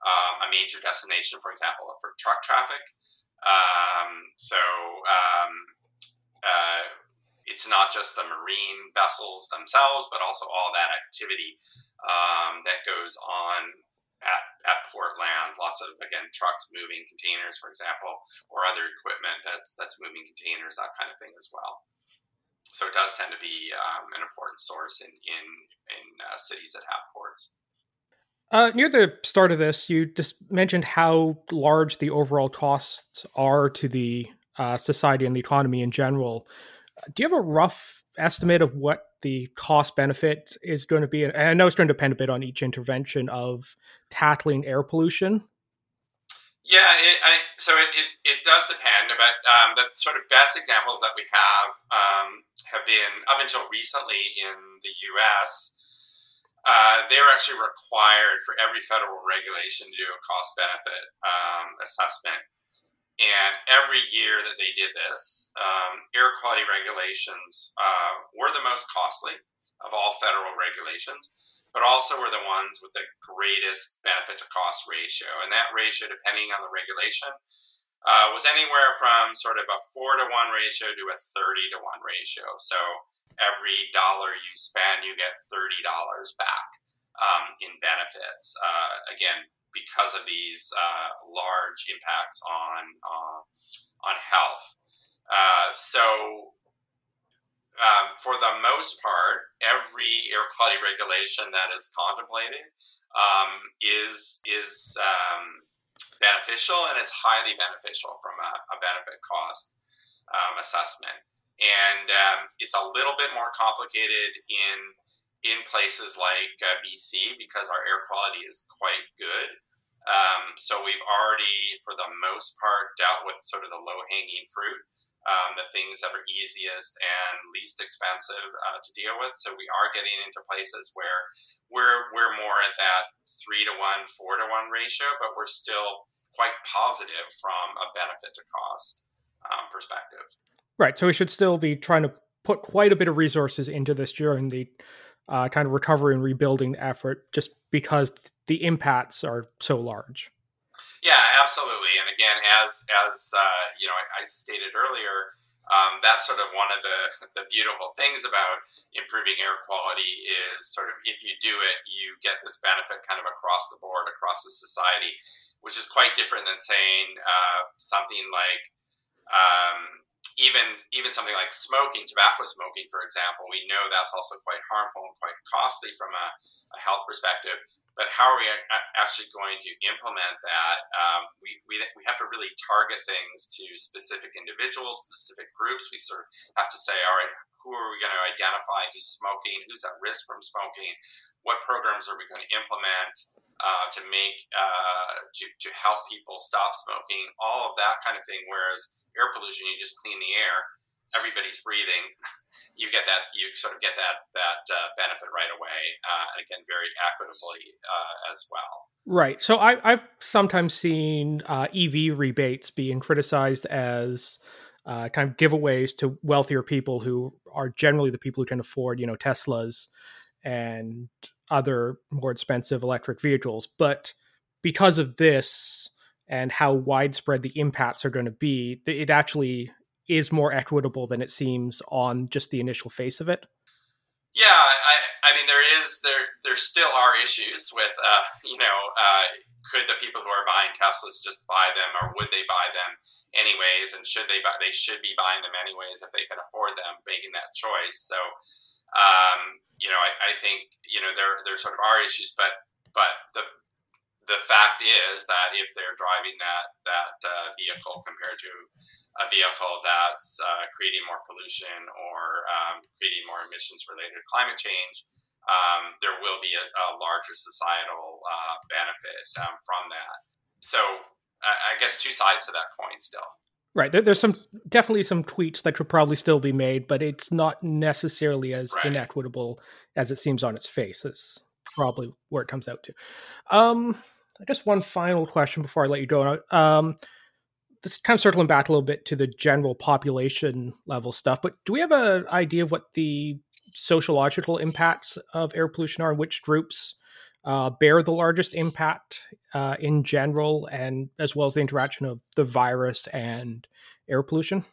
um, a major destination, for example, for truck traffic. Um, so um, uh, it's not just the marine vessels themselves, but also all that activity um, that goes on at, at port land. Lots of again trucks moving containers, for example, or other equipment that's that's moving containers, that kind of thing as well. So it does tend to be um, an important source in in in uh, cities that have ports. Uh, near the start of this, you just mentioned how large the overall costs are to the uh, society and the economy in general. Do you have a rough estimate of what the cost benefit is going to be? And I know it's going to depend a bit on each intervention of tackling air pollution. Yeah, it, I, so it, it, it, does depend, but um, the sort of best examples that we have um, have been up until recently in the U.S. Uh, they were actually required for every federal regulation to do a cost benefit um, assessment and every year that they did this, um, air quality regulations uh, were the most costly of all federal regulations. but also were the ones with the greatest benefit to cost ratio. And that ratio, depending on the regulation, uh, was anywhere from sort of a four to one ratio to a 30 to one ratio. So every dollar you spend, you get $30 back um, in benefits. Uh, again, because of these uh, large impacts on, uh, on health. Uh, so um, for the most part, every air quality regulation that is contemplated um, is is um, beneficial and it's highly beneficial from a, a benefit cost um, assessment. And um, it's a little bit more complicated in in places like uh, BC because our air quality is quite good. Um, so we've already, for the most part, dealt with sort of the low hanging fruit um, the things that are easiest and least expensive uh, to deal with. So we are getting into places where we're we're more at that three to one, four to one ratio, but we're still quite positive from a benefit to cost um, perspective. Right. So we should still be trying to put quite a bit of resources into this during the uh, kind of recovery and rebuilding effort, just because the impacts are so large. Yeah, absolutely. And again, as as uh, you know, I, I stated earlier, um, that's sort of one of the the beautiful things about improving air quality is sort of if you do it, you get this benefit kind of across the board, across the society, which is quite different than saying uh, something like. Um, even even something like smoking, tobacco smoking, for example, we know that's also quite harmful and quite costly from a, a health perspective. But how are we actually going to implement that? Um, we, we, we have to really target things to specific individuals, specific groups. We sort of have to say, all right, who are we going to identify who's smoking, who's at risk from smoking, what programs are we going to implement uh, to make uh, to, to help people stop smoking, all of that kind of thing. Whereas air pollution, you just clean the air, everybody's breathing. You get that, you sort of get that that uh, benefit right away, uh, and again, very equitably uh, as well. Right. So I, have sometimes seen uh, EV rebates being criticized as uh, kind of giveaways to wealthier people who are generally the people who can afford, you know, Teslas and other more expensive electric vehicles. But because of this, and how widespread the impacts are going to be, it actually is more equitable than it seems on just the initial face of it. Yeah, I, I mean, there is there there still are issues with, uh, you know, uh, could the people who are buying Teslas just buy them, or would they buy them anyways? And should they buy? They should be buying them anyways if they can afford them, making that choice. So, um, you know, I, I think you know there there sort of are issues, but but the the fact is that if they're driving that that uh, vehicle compared to a vehicle that's uh, creating more pollution or um, creating more emissions related to climate change, um, there will be a, a larger societal uh, benefit um, from that. So I guess two sides to that coin still. Right. There, there's some definitely some tweets that could probably still be made, but it's not necessarily as right. inequitable as it seems on its face. It's probably where it comes out to. Um, I just one final question before I let you go. Um, this kind of circling back a little bit to the general population level stuff, but do we have an idea of what the sociological impacts of air pollution are and which groups uh, bear the largest impact uh, in general, and as well as the interaction of the virus and air pollution?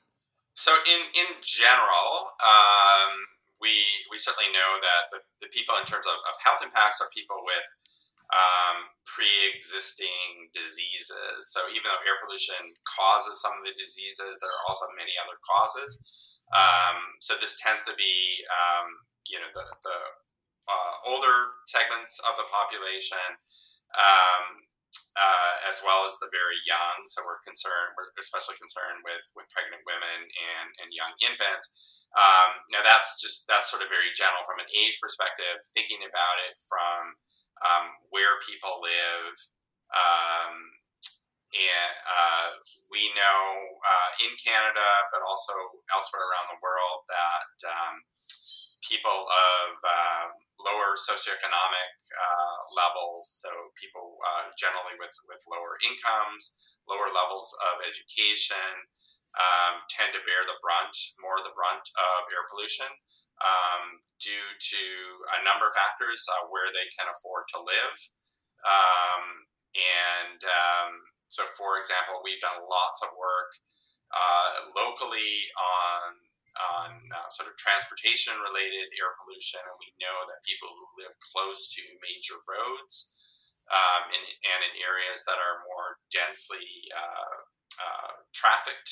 So, in in general, um, we we certainly know that the, the people in terms of, of health impacts are people with um, pre-existing diseases. So even though air pollution causes some of the diseases, there are also many other causes. Um, so this tends to be, um, you know, the, the uh, older segments of the population, um, uh, as well as the very young. So we're concerned, we're especially concerned with with pregnant women and and young infants. Um, now that's just that's sort of very general from an age perspective. Thinking about it from um, where people live. Um, and uh, we know uh, in Canada, but also elsewhere around the world, that um, people of uh, lower socioeconomic uh, levels, so people uh, generally with, with lower incomes, lower levels of education, um, tend to bear the brunt, more the brunt of air pollution. um, due to a number of factors uh, where they can afford to live. Um, and um, so, for example, we've done lots of work uh, locally on on uh, sort of transportation related air pollution, and we know that people who live close to major roads um, in, and in areas that are more densely uh, uh, trafficked,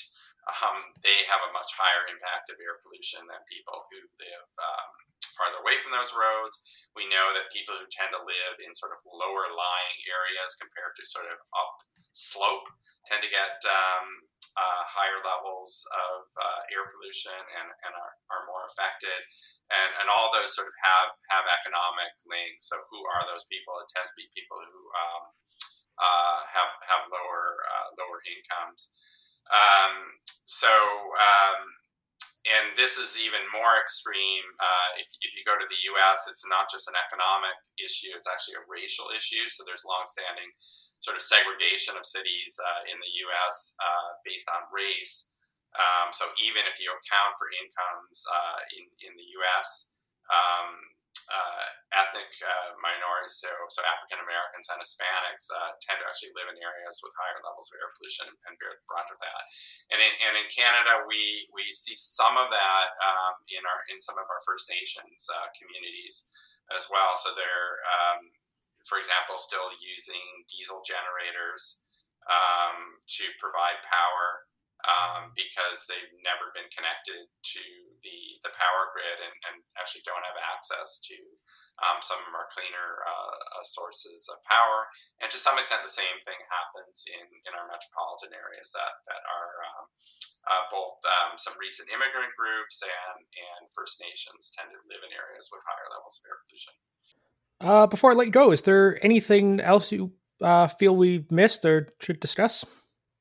um, they have a much higher impact of air pollution than people who live um, farther away from those roads. We know that people who tend to live in sort of lower lying areas compared to sort of up slope tend to get um, uh, higher levels of uh, air pollution and, and are, are more affected. And, and all those sort of have, have economic links. So who are those people? It tends to be people who um, uh, have, have lower, uh, lower incomes. Um, so um, and this is even more extreme. Uh, if, if, you go to the U.S., it's not just an economic issue; it's actually a racial issue. So there's longstanding sort of segregation of cities uh, in the U.S. Uh, based on race. Um, so even if you account for incomes uh, in in the U.S., um, uh, ethnic uh, minorities, so, so African Americans and Hispanics, uh, tend to actually live in areas with higher levels of air pollution and, bear the brunt of that. And in, and in Canada, we, we see some of that um, in our in some of our First Nations uh, communities as well. So they're, um, for example, still using diesel generators um, to provide power um, because they've never been connected to the, the power grid and, and actually don't have access to um, some of our cleaner uh, uh, sources of power. And to some extent, the same thing happens in, in our metropolitan areas that, that are um, uh, both um, some recent immigrant groups and, and First Nations tend to live in areas with higher levels of air pollution. Uh, before I let you go, is there anything else you uh, feel we missed or should discuss?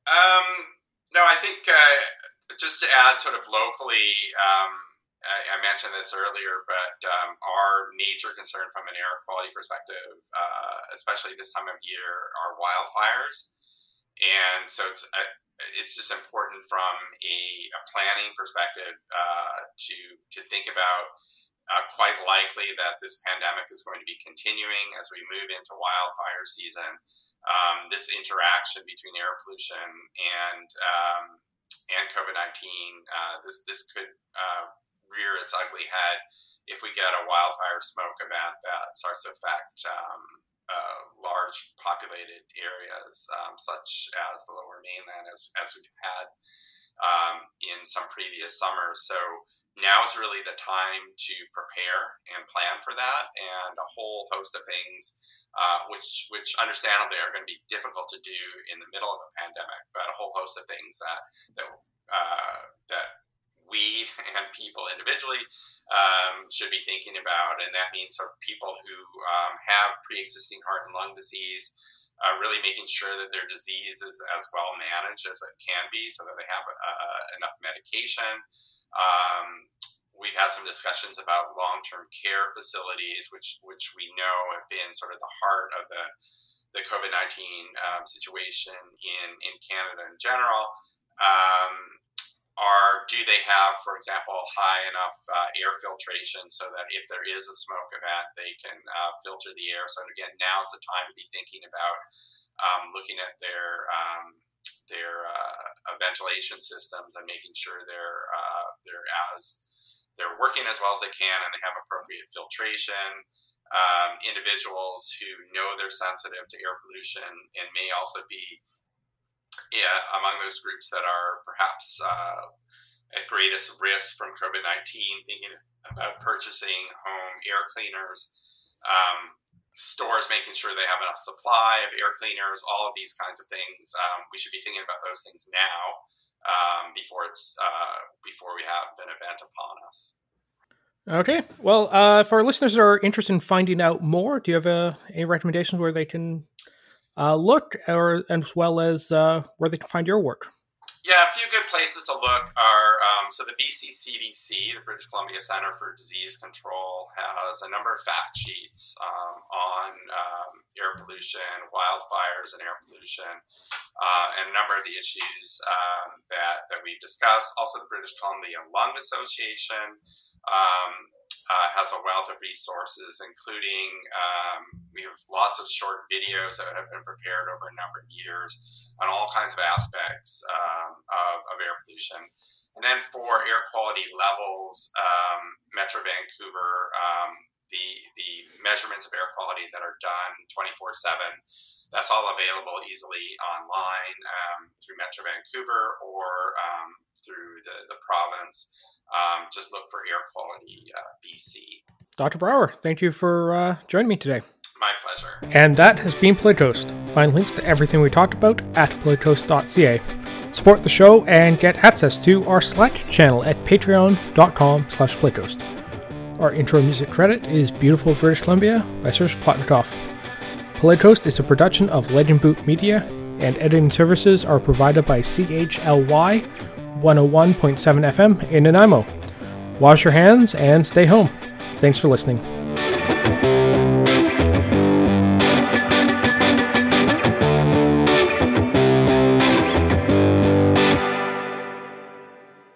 Um, no, I think uh, just to add sort of locally, um, I, I, mentioned this earlier, but um, our major concern from an air quality perspective, uh, especially this time of year, are wildfires. And so it's uh, it's just important from a, a planning perspective uh, to to think about uh, quite likely that this pandemic is going to be continuing as we move into wildfire season um, this interaction between air pollution and um, and COVID nineteen, uh, this this could uh, rear its ugly head if we get a wildfire smoke event that starts to affect um, uh, large populated areas, um, such as the Lower Mainland, as as we've had um, in some previous summers. So now is really the time to prepare and plan for that, and a whole host of things uh, which which understandably are going to be difficult to do in the middle of a pandemic, but a whole host of things that that uh, that we and people individually um, should be thinking about, and that means people who um, have pre-existing heart and lung disease. Uh, really making sure that their disease is as well managed as it can be so that they have uh, enough medication. Um, we've had some discussions about long-term care facilities, which which we know have been sort of the heart of the the COVID nineteen um, situation in in Canada in general. Um, are do they have, for example, high enough uh, air filtration so that if there is a smoke event, they can uh, filter the air? So again, now's the time to be thinking about um, looking at their um, their uh, ventilation systems and making sure they're uh, they're as they're working as well as they can and they have appropriate filtration. Um, individuals who know they're sensitive to air pollution and may also be yeah, among those groups that are perhaps uh, at greatest risk from COVID 19, thinking about purchasing home air cleaners, um, stores making sure they have enough supply of air cleaners, all of these kinds of things. Um, we should be thinking about those things now um, before it's uh, before we have an event upon us. Okay. Well, uh, if our listeners are interested in finding out more, do you have uh, any recommendations where they can uh, look, or as well as uh, where they can find your work? Yeah, a few good places to look are um, so the BC CDC, the British Columbia Center for Disease Control, has a number of fact sheets um, on um, air pollution, wildfires, and air pollution, uh, and a number of the issues um, that that we've discussed. Also, the British Columbia Lung Association. Um, uh, has a wealth of resources, including um, we have lots of short videos that have been prepared over a number of years on all kinds of aspects um, of, of, air pollution. And then for air quality levels, um, Metro Vancouver, um, the, the measurements of air quality that are done 24 7, that's all available easily online um, through Metro Vancouver or um, through the, the province um, just look for air quality uh, BC. Dr. Brauer, thank you for uh, joining me today. My pleasure. And that has been PolitiCoast. Find links to everything we talked about at politicoast.ca. Support the show and get access to our Slack channel at patreon.com slash politicoast. Our intro music credit is Beautiful British Columbia by Serge Plotnikoff. PolitiCoast is a production of de Lange Boom Media, and editing services are provided by CHLY 101.7 FM in Nanaimo. Wash your hands and stay home. Thanks for listening.